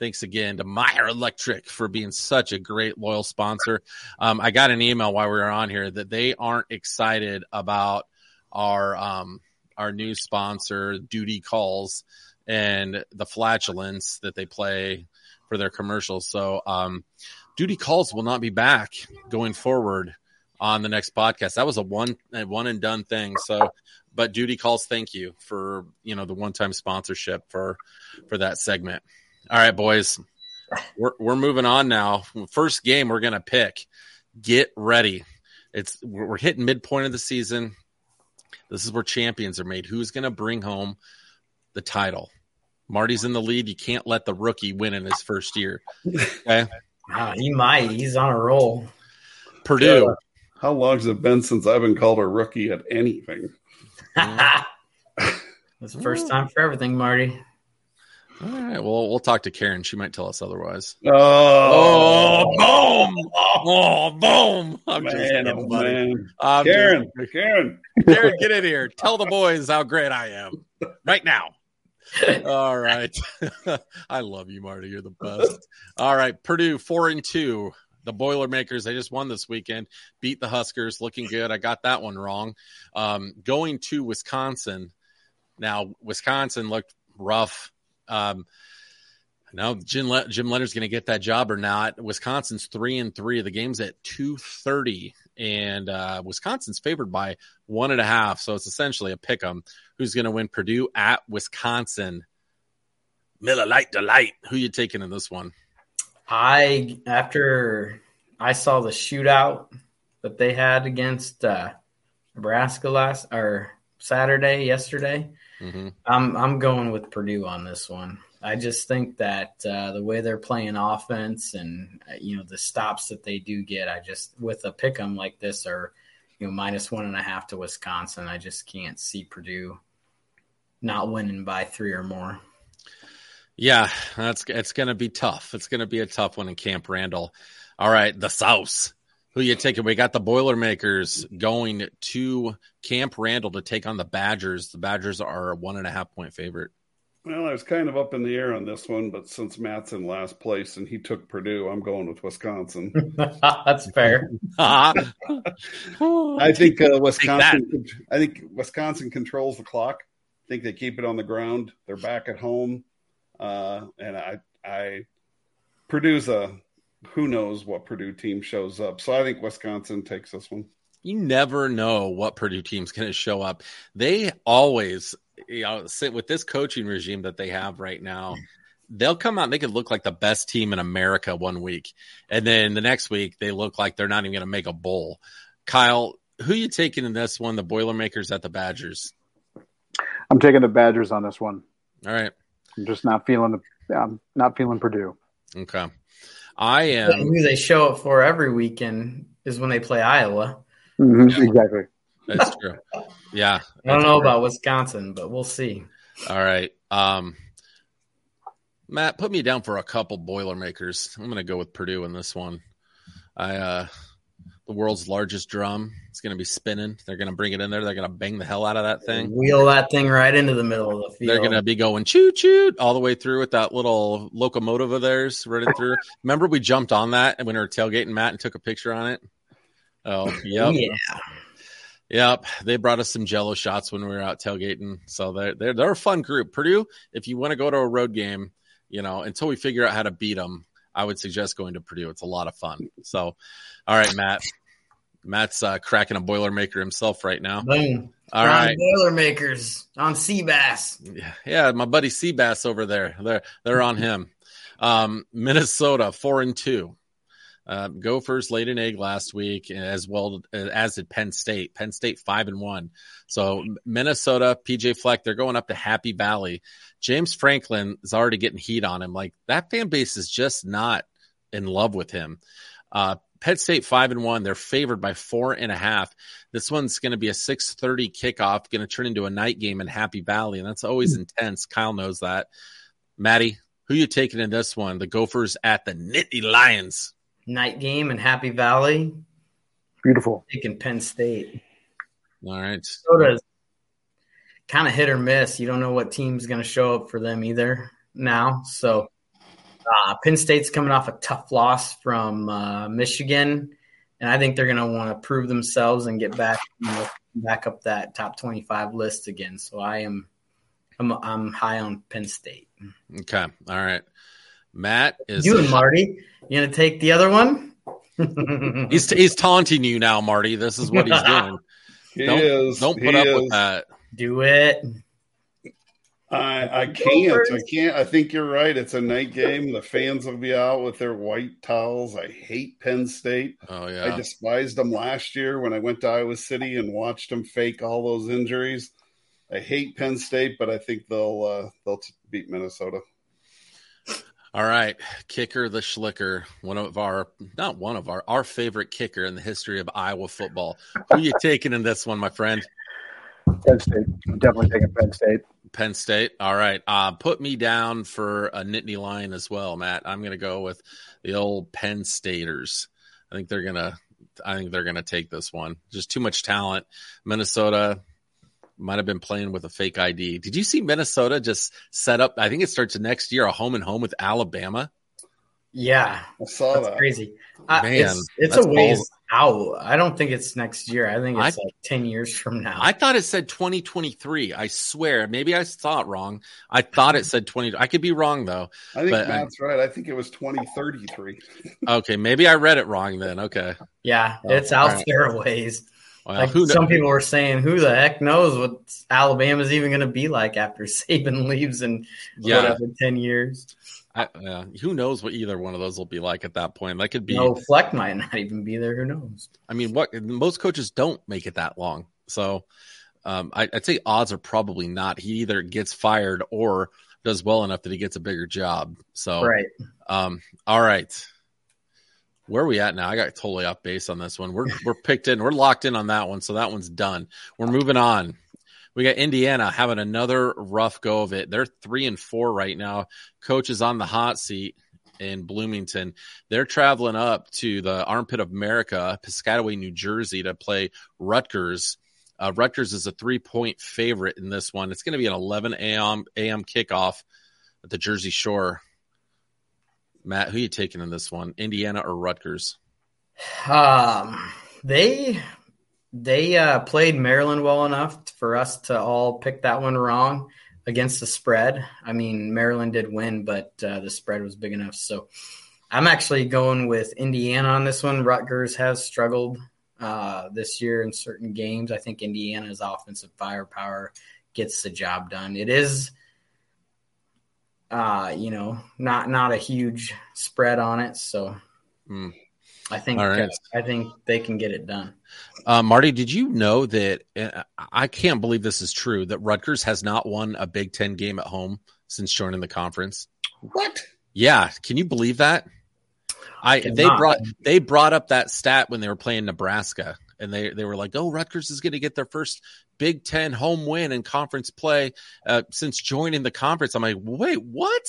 Thanks again to Meyer Electric for being such a great loyal sponsor. Um, I got an email while we were on here that they aren't excited about our um, our new sponsor, Duty Calls, and the flatulence that they play for their commercials. So, um, Duty Calls will not be back going forward on the next podcast. That was a one one and done thing. So, but Duty Calls, thank you for you know the one time sponsorship for for that segment. All right, boys, we're we're moving on now. First game we're gonna pick. Get ready. It's we're hitting midpoint of the season. This is where champions are made. Who's going to bring home the title? Marty's in the lead. You can't let the rookie win in his first year. Okay. Ah, he might. He's on a roll. Purdue. How long has it been since I've been called a rookie at anything? It's the first time for everything, Marty. All right. Well, we'll talk to Karen. She might tell us otherwise. Oh, boom! Oh, boom! I'm just man, kidding, oh, buddy. man. I'm just- Karen, Karen. Karen, get in here. Tell the boys how great I am right now. All right. I love you, Marty. You're the best. All right. Purdue four and two. The Boilermakers, they just won this weekend, beat the Huskers, looking good. I got that one wrong. Um, going to Wisconsin. Now, Wisconsin looked rough. Um, now Jim, Le- Jim Leonhard's going to get that job or not. Wisconsin's three and three. The game's at two thirty, and uh, Wisconsin's favored by one and a half. So it's essentially a pick 'em. Who's going to win? Purdue at Wisconsin. Miller Lite Delight. Who you taking in this one? I after I saw the shootout that they had against uh, Nebraska last or Saturday yesterday. Mm-hmm. I'm I'm going with Purdue on this one. I just think that uh, the way they're playing offense and uh, you know the stops that they do get, I just with a pick 'em like this or you know minus one and a half to Wisconsin, I just can't see Purdue not winning by three or more. Yeah, that's it's going to be tough. It's going to be a tough one in Camp Randall. All right, the South. Who you taking? We got the Boilermakers going to Camp Randall to take on the Badgers. The Badgers are a one and a half point favorite. Well, I was kind of up in the air on this one, but since Matt's in last place and he took Purdue, I'm going with Wisconsin. That's fair. I think uh, Wisconsin. I think Wisconsin controls the clock. I think they keep it on the ground. They're back at home, uh, and I, I, Purdue's a who knows what Purdue team shows up. So I think Wisconsin takes this one. You never know what Purdue team's going to show up. They always, you know, sit with this coaching regime that they have right now. They'll come out and they could look like the best team in America one week, and then the next week they look like they're not even going to make a bowl. Kyle, who you taking in this one? The Boilermakers at the Badgers. I'm taking the Badgers on this one. All right. I'm just not feeling the. I'm not feeling Purdue. Okay. I am. Who they show up for every weekend is when they play Iowa. Mm-hmm. Exactly. That's true. Yeah. I don't know about Wisconsin, but we'll see. All right. Um, Matt, put me down for a couple Boilermakers. I'm going to go with Purdue in this one. I uh, the world's largest drum. It's going to be spinning. They're going to bring it in there. They're going to bang the hell out of that thing. Wheel that thing right into the middle of the field. They're going to be going choo choo all the way through with that little locomotive of theirs running through. Remember, we jumped on that when we were tailgating Matt and took a picture on it. Oh, yep. Yeah. Yep, they brought us some Jello shots when we were out tailgating. So they're they're, they're a fun group. Purdue, if you want to go to a road game, you know, until we figure out how to beat them, I would suggest going to Purdue. It's a lot of fun. So, all right, Matt. Matt's uh, cracking a Boilermaker himself right now. Boom. All right. Boilermakers on Seabass. Yeah, yeah, my buddy Seabass over there. They're they're on him. Um, Minnesota four and two. Uh, Gophers laid an egg last week, as well as did Penn State. Penn State five and one. So Minnesota, PJ Fleck, they're going up to Happy Valley. James Franklin is already getting heat on him. Like that fan base is just not in love with him. Uh, Penn State five and one. They're favored by four and a half. This one's going to be a six thirty kickoff. Going to turn into a night game in Happy Valley, and that's always intense. Kyle knows that. Maddie, who you taking in this one? The Gophers at the Nittany Lions. Night game in Happy Valley. Beautiful. Taking Penn State. All right. Minnesota's kind of hit or miss. You don't know what team's going to show up for them either now. So uh, Penn State's coming off a tough loss from uh, Michigan, and I think they're going to want to prove themselves and get back you know, back up that top twenty five list again. So I am I'm I'm high on Penn State. Okay. All right. Matt is You and Marty, you gonna take the other one? he's he's taunting you now, Marty. This is what he's doing. He don't, is. Don't He put up is. with that. Do it. I I can't. I can't. I think you're right. It's a night game. The fans will be out with their white towels. I hate Penn State. Oh yeah. I despised them last year when I went to Iowa City and watched them fake all those injuries. I hate Penn State, but I think they'll uh, they'll beat Minnesota. All right, kicker the Schlicker, one of our not one of our our favorite kicker in the history of Iowa football. Who you taking in this one, my friend? Penn State. I'm definitely taking Penn State. Penn State. All right. Uh, put me down for a Nittany Lion as well, Matt. I'm going to go with the old Penn Staters. I think they're going to. I think they're going to take this one. Just too much talent. Minnesota might have been playing with a fake ID. Did you see Minnesota just set up? I think it starts next year a home and home with Alabama. Yeah, I saw that's that. crazy. Uh, Man, it's it's that's a ways bold. out. I don't think it's next year. I think it's I- like ten years from now. I thought it said 2023. I swear. Maybe I saw it wrong. I thought it said 20. I could be wrong though. I think but, uh, Matt's right. I think it was 2033. Okay, maybe I read it wrong then. Okay. yeah, Oh, it's out alright. there a ways. Well, like some people were saying, who the heck knows what Alabama's even going to be like after Saban leaves in Yeah. whatever ten years? I, uh, who knows what either one of those will be like at that point? That could be. No, Fleck might not even be there. Who knows? I mean, what most coaches don't make it that long. So um, I, I'd say odds are probably not. He either gets fired or does well enough that he gets a bigger job. So Right. Um, all right. Where are we at now? I got totally off base on this one. We're we're picked in. We're locked in on that one. So that one's done. We're moving on. We got Indiana having another rough go of it. They're three and four right now. Coach is on the hot seat in Bloomington. They're traveling up to the armpit of America, Piscataway, New Jersey, to play Rutgers. Uh, Rutgers is a three point favorite in this one. It's going to be an 11 a.m. a.m. kickoff at the Jersey Shore. Matt, who you taking in this one? Indiana or Rutgers? Um, they they uh, played Maryland well enough for us to all pick that one wrong against the spread. I mean, Maryland did win, but uh, the spread was big enough. So I'm actually going with Indiana on this one. Rutgers has struggled uh, this year in certain games. I think Indiana's offensive firepower gets the job done. It is uh, you know, not not a huge spread on it, so Hmm. I think right. uh, I think they can get it done. Uh, Marty, did you know that? uh, I can't believe this is true. That Rutgers has not won a Big Ten game at home since joining the conference. What? Yeah, can you believe that? I they Cannot. brought they brought up that stat when they were playing Nebraska, and they they were like, "Oh, Rutgers is going to get their first Big Ten home win in conference play uh, since joining the conference." I'm like, "Wait, what?"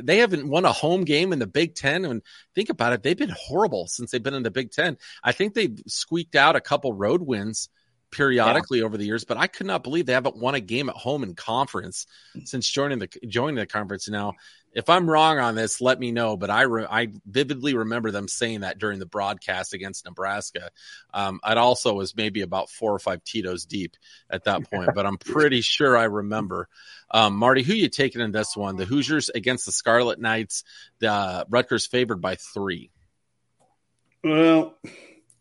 They haven't won a home game in the Big Ten, and think about it, they've been horrible since they've been in the Big Ten. I think they've squeaked out a couple road wins periodically over the years, but I could not believe they haven't won a game at home in conference since joining the joining the conference. Now, if I'm wrong on this, let me know. But I re- I vividly remember them saying that during the broadcast against Nebraska. Um, I'd also was maybe about four or five Tito's deep at that point, but I'm pretty sure I remember. Um, Marty, who you taking in this one? The Hoosiers against the Scarlet Knights. The uh, Rutgers favored by three. Well,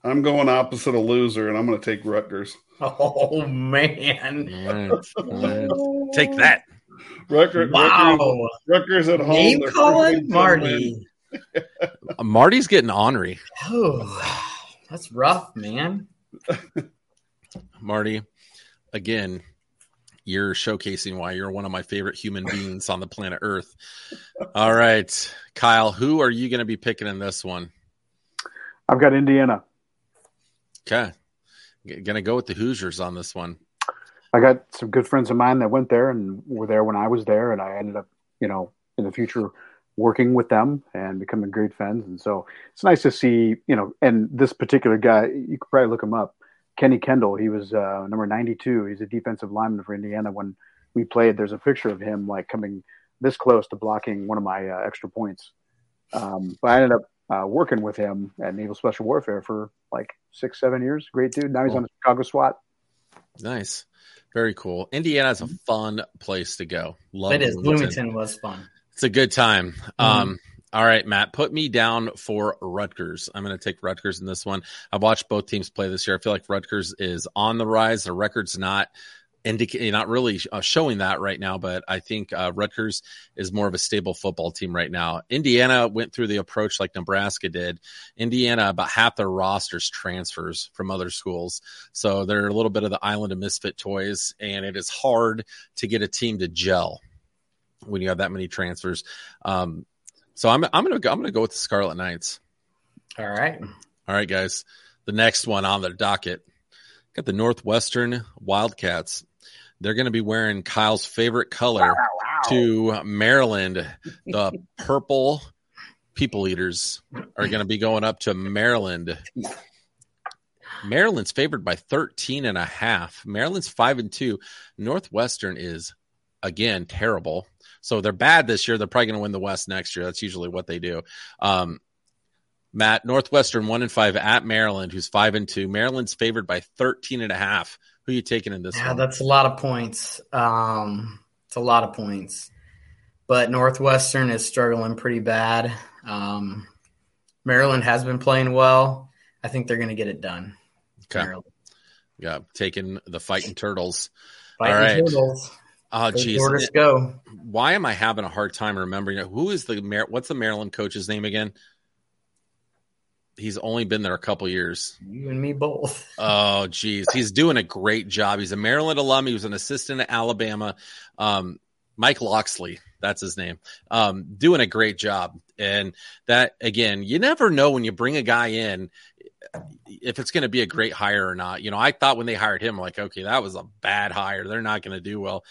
I'm going opposite a loser, and I'm going to take Rutgers. Oh man! Take that. Rutgers, Wow. Rutgers, Rutgers at home. Name calling, Marty. Marty's getting ornery. Oh, that's rough, man. Marty, again, you're showcasing why you're one of my favorite human beings on the planet Earth. All right, Kyle, who are you going to be picking in this one? I've got Indiana. Okay, going to go with the Hoosiers on this one. I got some good friends of mine that went there and were there when I was there, and I ended up, you know, in the future working with them and becoming great friends. And so it's nice to see, you know, and this particular guy, you could probably look him up, Kenny Kendall. He was uh, number 92. He's a defensive lineman for Indiana. When we played, there's a picture of him like coming this close to blocking one of my uh, extra points. Um, but I ended up uh, working with him at Naval Special Warfare for like six, seven years. Great dude. Now he's on the Chicago SWAT. Nice, very cool. Indiana's a fun place to go. Love it is. Bloomington was fun. It's a good time. Um, all right, Matt, put me down for Rutgers. I'm going to take Rutgers in this one. I've watched both teams play this year. I feel like Rutgers is on the rise. The record's not indicating, not really uh, showing that right now, but I think uh, Rutgers is more of a stable football team right now. Indiana went through the approach like Nebraska did. Indiana, about half their rosters transfers from other schools. So they're a little bit of the island of misfit toys, and it is hard to get a team to gel when you have that many transfers. Um, So I'm I'm gonna go, I'm gonna go with the Scarlet Knights. All right. All right, guys. The next one on the docket got the Northwestern Wildcats. They're going to be wearing Kyle's favorite color to Maryland. The purple people eaters are going to be going up to Maryland. Maryland's favored by 13 and a half. Maryland's 5 and 2. Northwestern is again terrible. So they're bad this year. They're probably going to win the West next year. That's usually what they do. Um, Matt, Northwestern 1 and 5 at Maryland, who's 5 and 2. Maryland's favored by 13 and a half. Who are you taking in this Yeah, one? that's a lot of points. Um, it's a lot of points. But Northwestern is struggling pretty bad. Um, Maryland has been playing well. I think they're going to get it done. Okay. Maryland. Yeah, taking the fighting turtles. Fighting All right. Turtles. Oh, geez. Go. Why am I having a hard time remembering it? Who is the Mar- what's the Maryland coach's name again? He's only been there a couple years. You and me both. Oh, geez, he's doing a great job. He's a Maryland alum. He was an assistant at Alabama. Um, Mike Locksley, that's his name. Um, doing a great job. And that again, you never know when you bring a guy in if it's going to be a great hire or not. You know, I thought when they hired him, like, okay, that was a bad hire. They're not going to do well.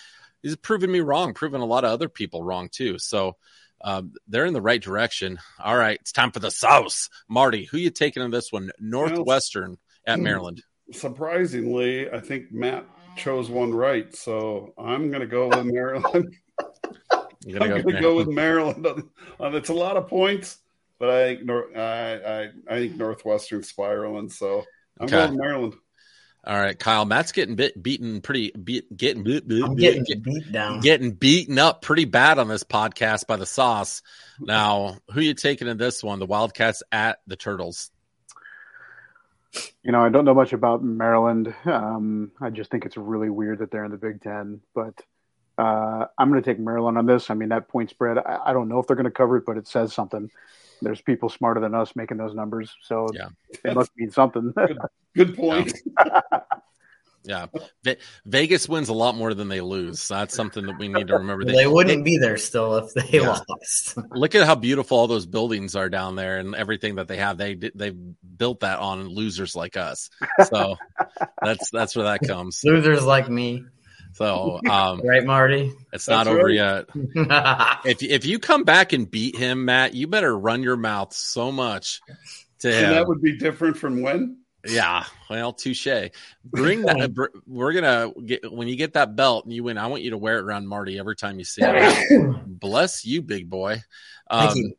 He's proven me wrong, proven a lot of other people wrong too. So um, they're in the right direction. All right, it's time for the South. Marty, who you taking in this one? Northwestern at Maryland. Surprisingly, I think Matt chose one right, so I'm going to go with Maryland. I'm gonna going to go with Maryland. On, on, it's a lot of points, but I think I, I I think Northwestern spiraling, so I'm Okay. going Maryland. All right, Kyle. Matt's getting bit, beaten pretty, beat, getting, beat, I'm getting beat down. getting beaten up pretty bad on this podcast by the sauce. Now, who you taking in this one? The Wildcats at the Turtles. You know, I don't know much about Maryland. Um, I just think it's really weird that they're in the Big Ten. But uh, I'm going to take Maryland on this. I mean, that point spread, I, I don't know if they're going to cover it, but it says something. There's people smarter than us making those numbers, so Yeah. it must mean something. Good point. Yeah, Ve- Vegas wins a lot more than they lose. So that's something that we need to remember. They wouldn't be there still if they Yeah. lost. Look at how beautiful all those buildings are down there and everything that they have. They they built that on losers like us. So that's that's where that comes. Losers like me, So um, right, Marty? it's not That's over right. yet. If if you come back and beat him, Matt, you better run your mouth so much to And him. that would be different from when? Yeah, well, touche. Bring that. br- We're gonna get when you get that belt and you win. I want you to wear it around Marty every time you see him. Bless you, big boy. Um, Thank you.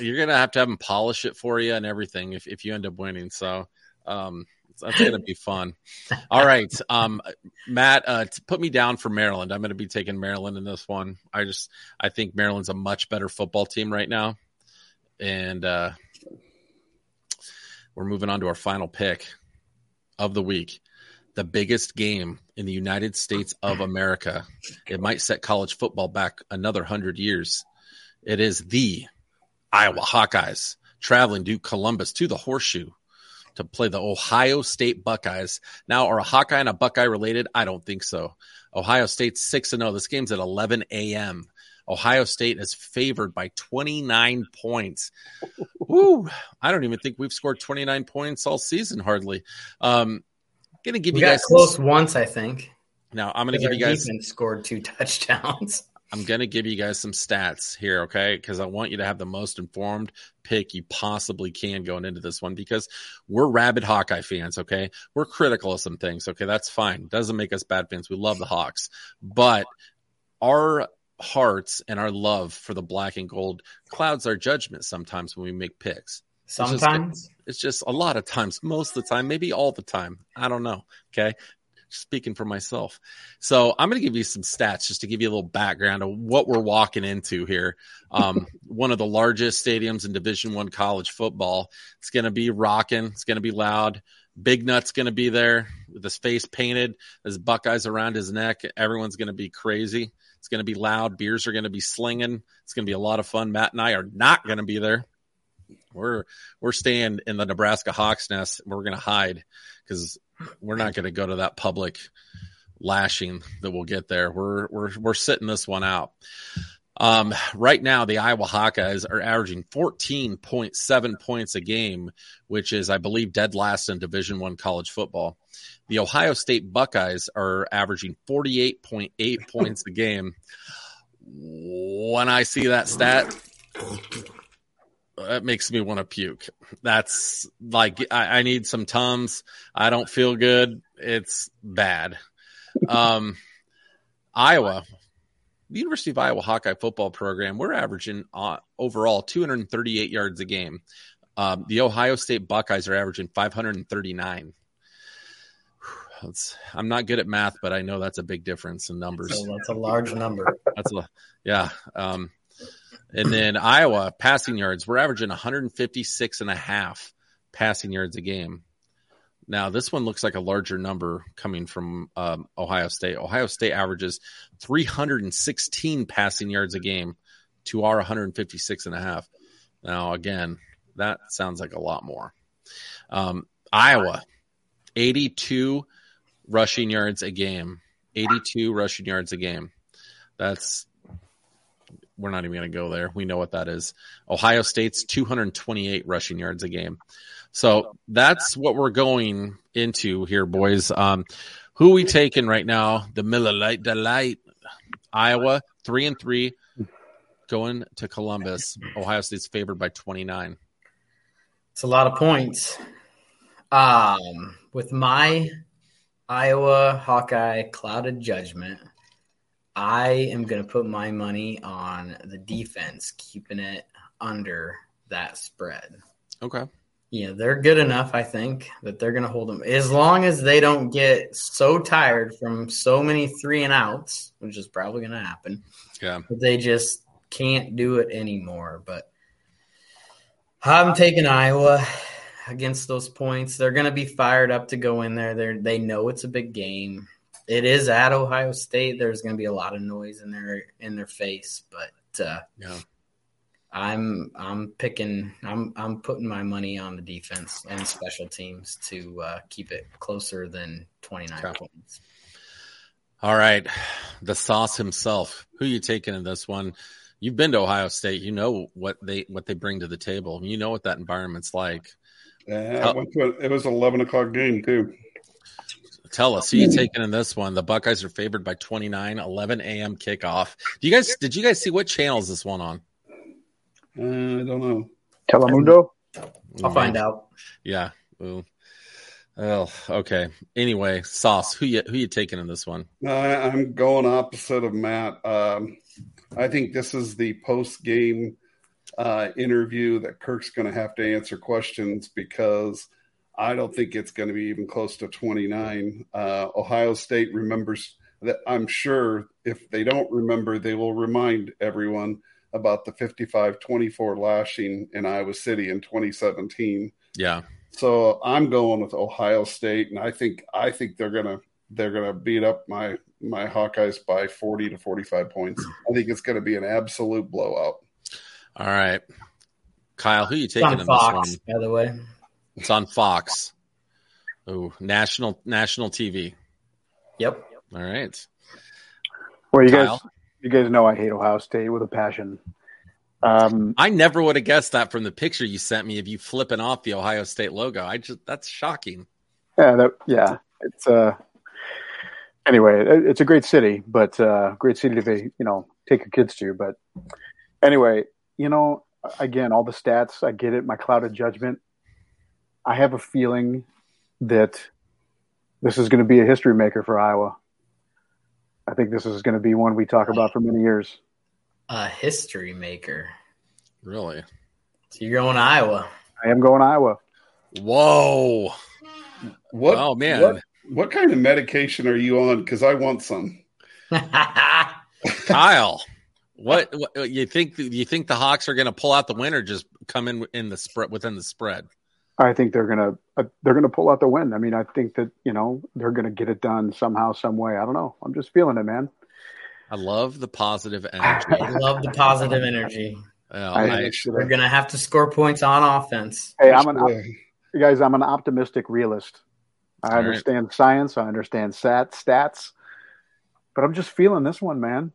You're gonna have to have him polish it for you and everything if if you end up winning. So, um, that's gonna be fun. All right, um, Matt, uh, put me down for Maryland. I'm gonna be taking Maryland in this one. I just I think Maryland's a much better football team right now, and uh, we're moving on to our final pick of the week. The biggest game in the United States of America. It might set college football back another hundred years. It is the Iowa Hawkeyes traveling to Columbus to the Horseshoe to play the Ohio State Buckeyes. Now, are a Hawkeye and a Buckeye related? I don't think so. Ohio State's 6 0. This game's at 11 a.m. Ohio State is favored by 29 points. Woo! I don't even think we've scored 29 points all season, hardly. Um, gonna give We you guys close once, I think. now. I'm gonna give you guys. scored two touchdowns. I'm gonna give you guys some stats here, okay? Because I want you to have the most informed pick you possibly can going into this one. Because we're rabid Hawkeye fans, okay? We're critical of some things, okay? That's fine. Doesn't make us bad fans. We love the Hawks, but our hearts and our love for the black and gold clouds our judgment sometimes when we make picks. It's just- Sometimes. it's just a lot of times, most of the time, maybe all the time. I don't know. Okay. Speaking for myself. So I'm going to give you some stats just to give you a little background of what we're walking into here. Um, one of the largest stadiums in division one college football. It's going to be rocking. It's going to be loud. Big Nut's going to be there with his face painted, his Buckeyes around his neck. Everyone's going to be crazy. It's going to be loud. Beers are going to be slinging. It's going to be a lot of fun. Matt and I are not going to be there. We're we're staying in the Nebraska Hawks nest. We're going to hide because we're not going to go to that public lashing that we'll get there. We're we're we're sitting this one out. Um, right now, the Iowa Hawkeyes are averaging 14.7 points a game, which is, I believe, dead last in Division One college football. The Ohio State Buckeyes are averaging 48.8 points a game. When I see that stat, it makes me want to puke. That's like I, I need some tums. I don't feel good. It's bad. Um, Iowa, the University of Iowa Hawkeye football program, we're averaging uh, overall 238 yards a game. Um, the Ohio State Buckeyes are averaging 539. That's, I'm not good at math, but I know that's a big difference in numbers. So that's a large number. That's a yeah. Um, and then Iowa passing yards, we're averaging 156 and a half passing yards a game. Now, this one looks like a larger number coming from um, Ohio State. Ohio State averages 316 passing yards a game to our 156 and a half. Now, again, that sounds like a lot more. Um, Iowa, 82 rushing yards a game. 82 rushing yards a game. That's we're not even going to go there. We know what that is. Ohio State's 228 rushing yards a game. So that's what we're going into here, boys. Um, who we taking right now? The Miller Lite Delight, Iowa, three and three, going to Columbus. Ohio State's favored by 29. It's a lot of points. Um, with my Iowa Hawkeye clouded judgment, I am going to put my money on the defense, keeping it under that spread. Okay. Yeah, they're good enough, I think, that they're going to hold them as long as they don't get so tired from so many three and outs, which is probably going to happen. Yeah. But they just can't do it anymore. But I'm taking Iowa against those points. They're going to be fired up to go in there. They they know it's a big game. It is at Ohio State. There's going to be a lot of noise in their in their face, but uh, yeah. I'm I'm picking I'm I'm putting my money on the defense and special teams to uh, keep it closer than 29 Okay. points. All right. The sauce himself. Who you taking in this one? You've been to Ohio State. You know what they what they bring to the table. You know what that environment's like. Yeah, I went to a- it was an eleven o'clock game too. Tell us, who you taking in this one? The Buckeyes are favored by 29, 11 a.m. kickoff. Do you guys did you guys see what channel is this one on? Uh, I don't know. Telemundo. I'll find out. Yeah. Ooh. Oh, okay. Anyway, Sauce, who you who you taking in this one? I, I'm going opposite of Matt. Um, I think this is the post game uh, interview that Kirk's going to have to answer questions because I don't think it's going to be even close to 29. Uh, Ohio State remembers that. I'm sure if they don't remember, they will remind everyone about the 55 24 lashing in Iowa City in 2017. Yeah. So I'm going with Ohio State, and I think I think they're gonna they're gonna beat up my my Hawkeyes by 40 to 45 points. I think it's gonna be an absolute blowout. All right. Kyle, who you taking on in Fox, this by the way. One? It's on Fox. Oh, national national TV. Yep. All right. Well, you guys, you guys know I hate Ohio State with a passion. Um, I never would have guessed that from the picture you sent me of you flipping off the Ohio State logo. I just that's shocking. yeah, that, yeah, it's uh. Anyway, it, it's a great city, but uh, great city to be, you know, take your kids to. But anyway, you know, again, all the stats, I get it. My clouded judgment. I have a feeling that this is going to be a history maker for Iowa. I think this is going to be one we talk about for many years. A history maker. Really? So you're going to Iowa. I am going to Iowa. Whoa. What? Oh, man. What, what kind of medication are you on? Because I want some. Kyle, what, what you think? You think the Hawks are going to pull out the win or just come in in the spread within the spread? I think they're gonna uh, they're gonna pull out the win. I mean, I think that you know they're gonna get it done somehow, some way. I don't know. I'm just feeling it, man. I love the positive energy. I love the positive energy. Yeah, I- I- We're going to have to score points on offense. Hey, I'm an op- you guys. I'm an optimistic realist. I All right. understand science. I understand stat stats, but I'm just feeling this one, man.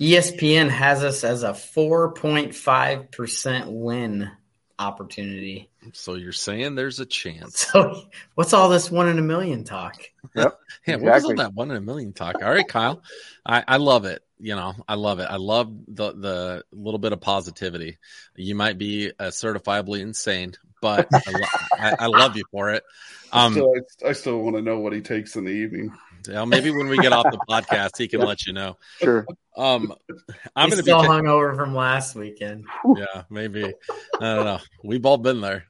ESPN has us as a 4.5% win opportunity. So you're saying there's a chance. So what's all this one in a million talk? Yep. Yeah, what was all that one in a million talk? All right, Kyle. I, I love it. You know, I love it. I love the the little bit of positivity. You might be uh, certifiably insane, but I, lo- I, I love you for it. Um, still, I, I still want to know what he takes in the evening. Well, maybe when we get off the podcast, he can let you know. Sure. Um, I'm He's going to be still ta- hungover from last weekend. yeah, maybe. I don't know. We've all been there.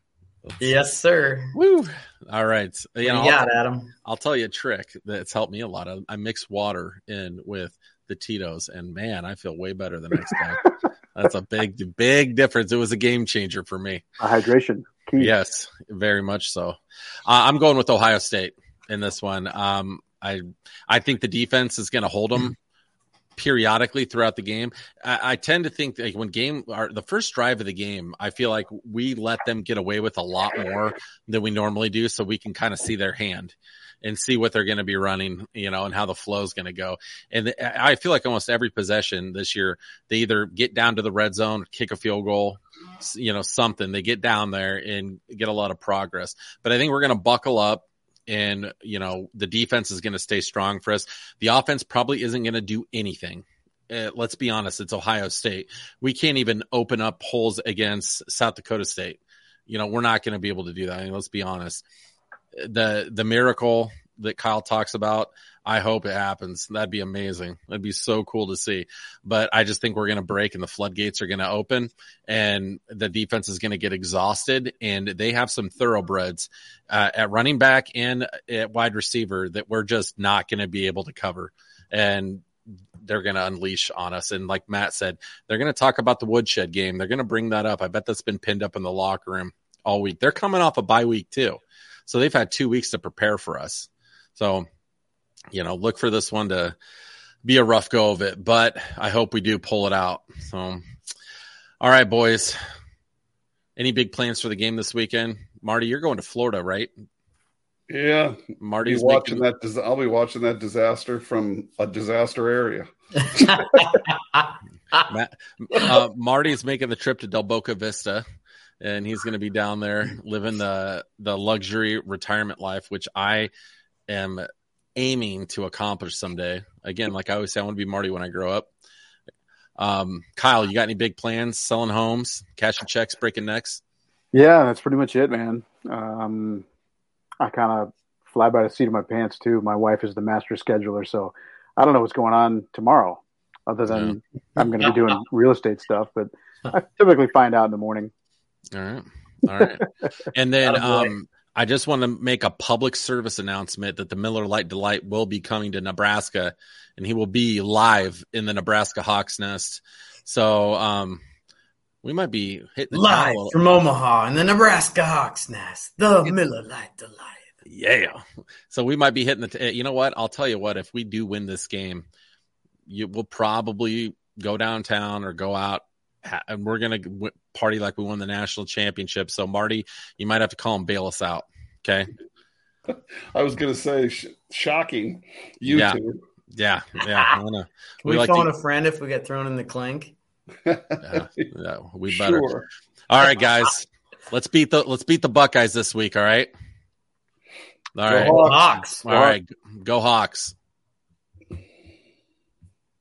Yes, sir. Woo. All right. You You know, got I'll, Adam. I'll tell you a trick that's helped me a lot. I, I mix water in with the Tito's, and man, I feel way better the next day. That's a big, big difference. It was a game changer for me. Uh, hydration. Key. Yes, very much so. Uh, I'm going with Ohio State in this one. Um, I I think the defense is going to hold them mm. periodically throughout the game. I, I tend to think that when game our, the first drive of the game, I feel like we let them get away with a lot more than we normally do, so we can kind of see their hand and see what they're going to be running, you know, and how the flow is going to go. And th- I feel like almost every possession this year, they either get down to the red zone, kick a field goal, you know, something. They get down there and get a lot of progress. But I think we're going to buckle up and, you know, the defense is going to stay strong for us. The offense probably isn't going to do anything. Uh, let's be honest, it's Ohio State. We can't even open up holes against South Dakota State. You know, we're not going to be able to do that. I mean, let's be honest. The the miracle that Kyle talks about, I hope it happens. That'd be amazing. That'd be so cool to see. But I just think we're going to break and the floodgates are going to open and the defense is going to get exhausted. And they have some thoroughbreds uh, at running back and at wide receiver that we're just not going to be able to cover. And they're going to unleash on us. And like Matt said, they're going to talk about the woodshed game. They're going to bring that up. I bet that's been pinned up in the locker room all week. They're coming off a bye week too. So they've had two weeks to prepare for us. So, you know, look for this one to be a rough go of it, but I hope we do pull it out. So, all right, boys. Any big plans for the game this weekend? Marty, you're going to Florida, right? Yeah, Marty's be watching making- that. I'll be watching that disaster from a disaster area. Matt, uh, Marty's making the trip to Del Boca Vista, and he's going to be down there living the the luxury retirement life, which I am aiming to accomplish someday. Again, like I always say, I want to be Marty when I grow up. Um, Kyle, you got any big plans? Selling homes, cashing checks, breaking necks? Yeah, that's pretty much it, man. Um, I kind of fly by the seat of my pants too. My wife is the master scheduler, so I don't know what's going on tomorrow, other than I'm going to be doing real estate stuff. But I typically find out in the morning. All right. All right. And then um, I just want to make a public service announcement that the Miller Lite Delight will be coming to Nebraska and he will be live in the Nebraska Hawks Nest. So um, we might be hitting the Live towel. from Omaha in the Nebraska Hawks Nest, the Miller Lite Delight. Yeah. So we might be hitting the. T- you know what? I'll tell you what. If we do win this game, you will probably go downtown or go out, and we're gonna w- party like we won the national championship. So Marty, you might have to call him bail us out. Okay. I was going to say, sh- shocking. You yeah. two. Yeah. Yeah. I wanna, Can we, like phone to- a friend if we get thrown in the clink? yeah, yeah, we better. Sure. All right, guys. Let's beat the let's beat the Buckeyes this week. All right. All right. Go Hawks. All right. Go Hawks.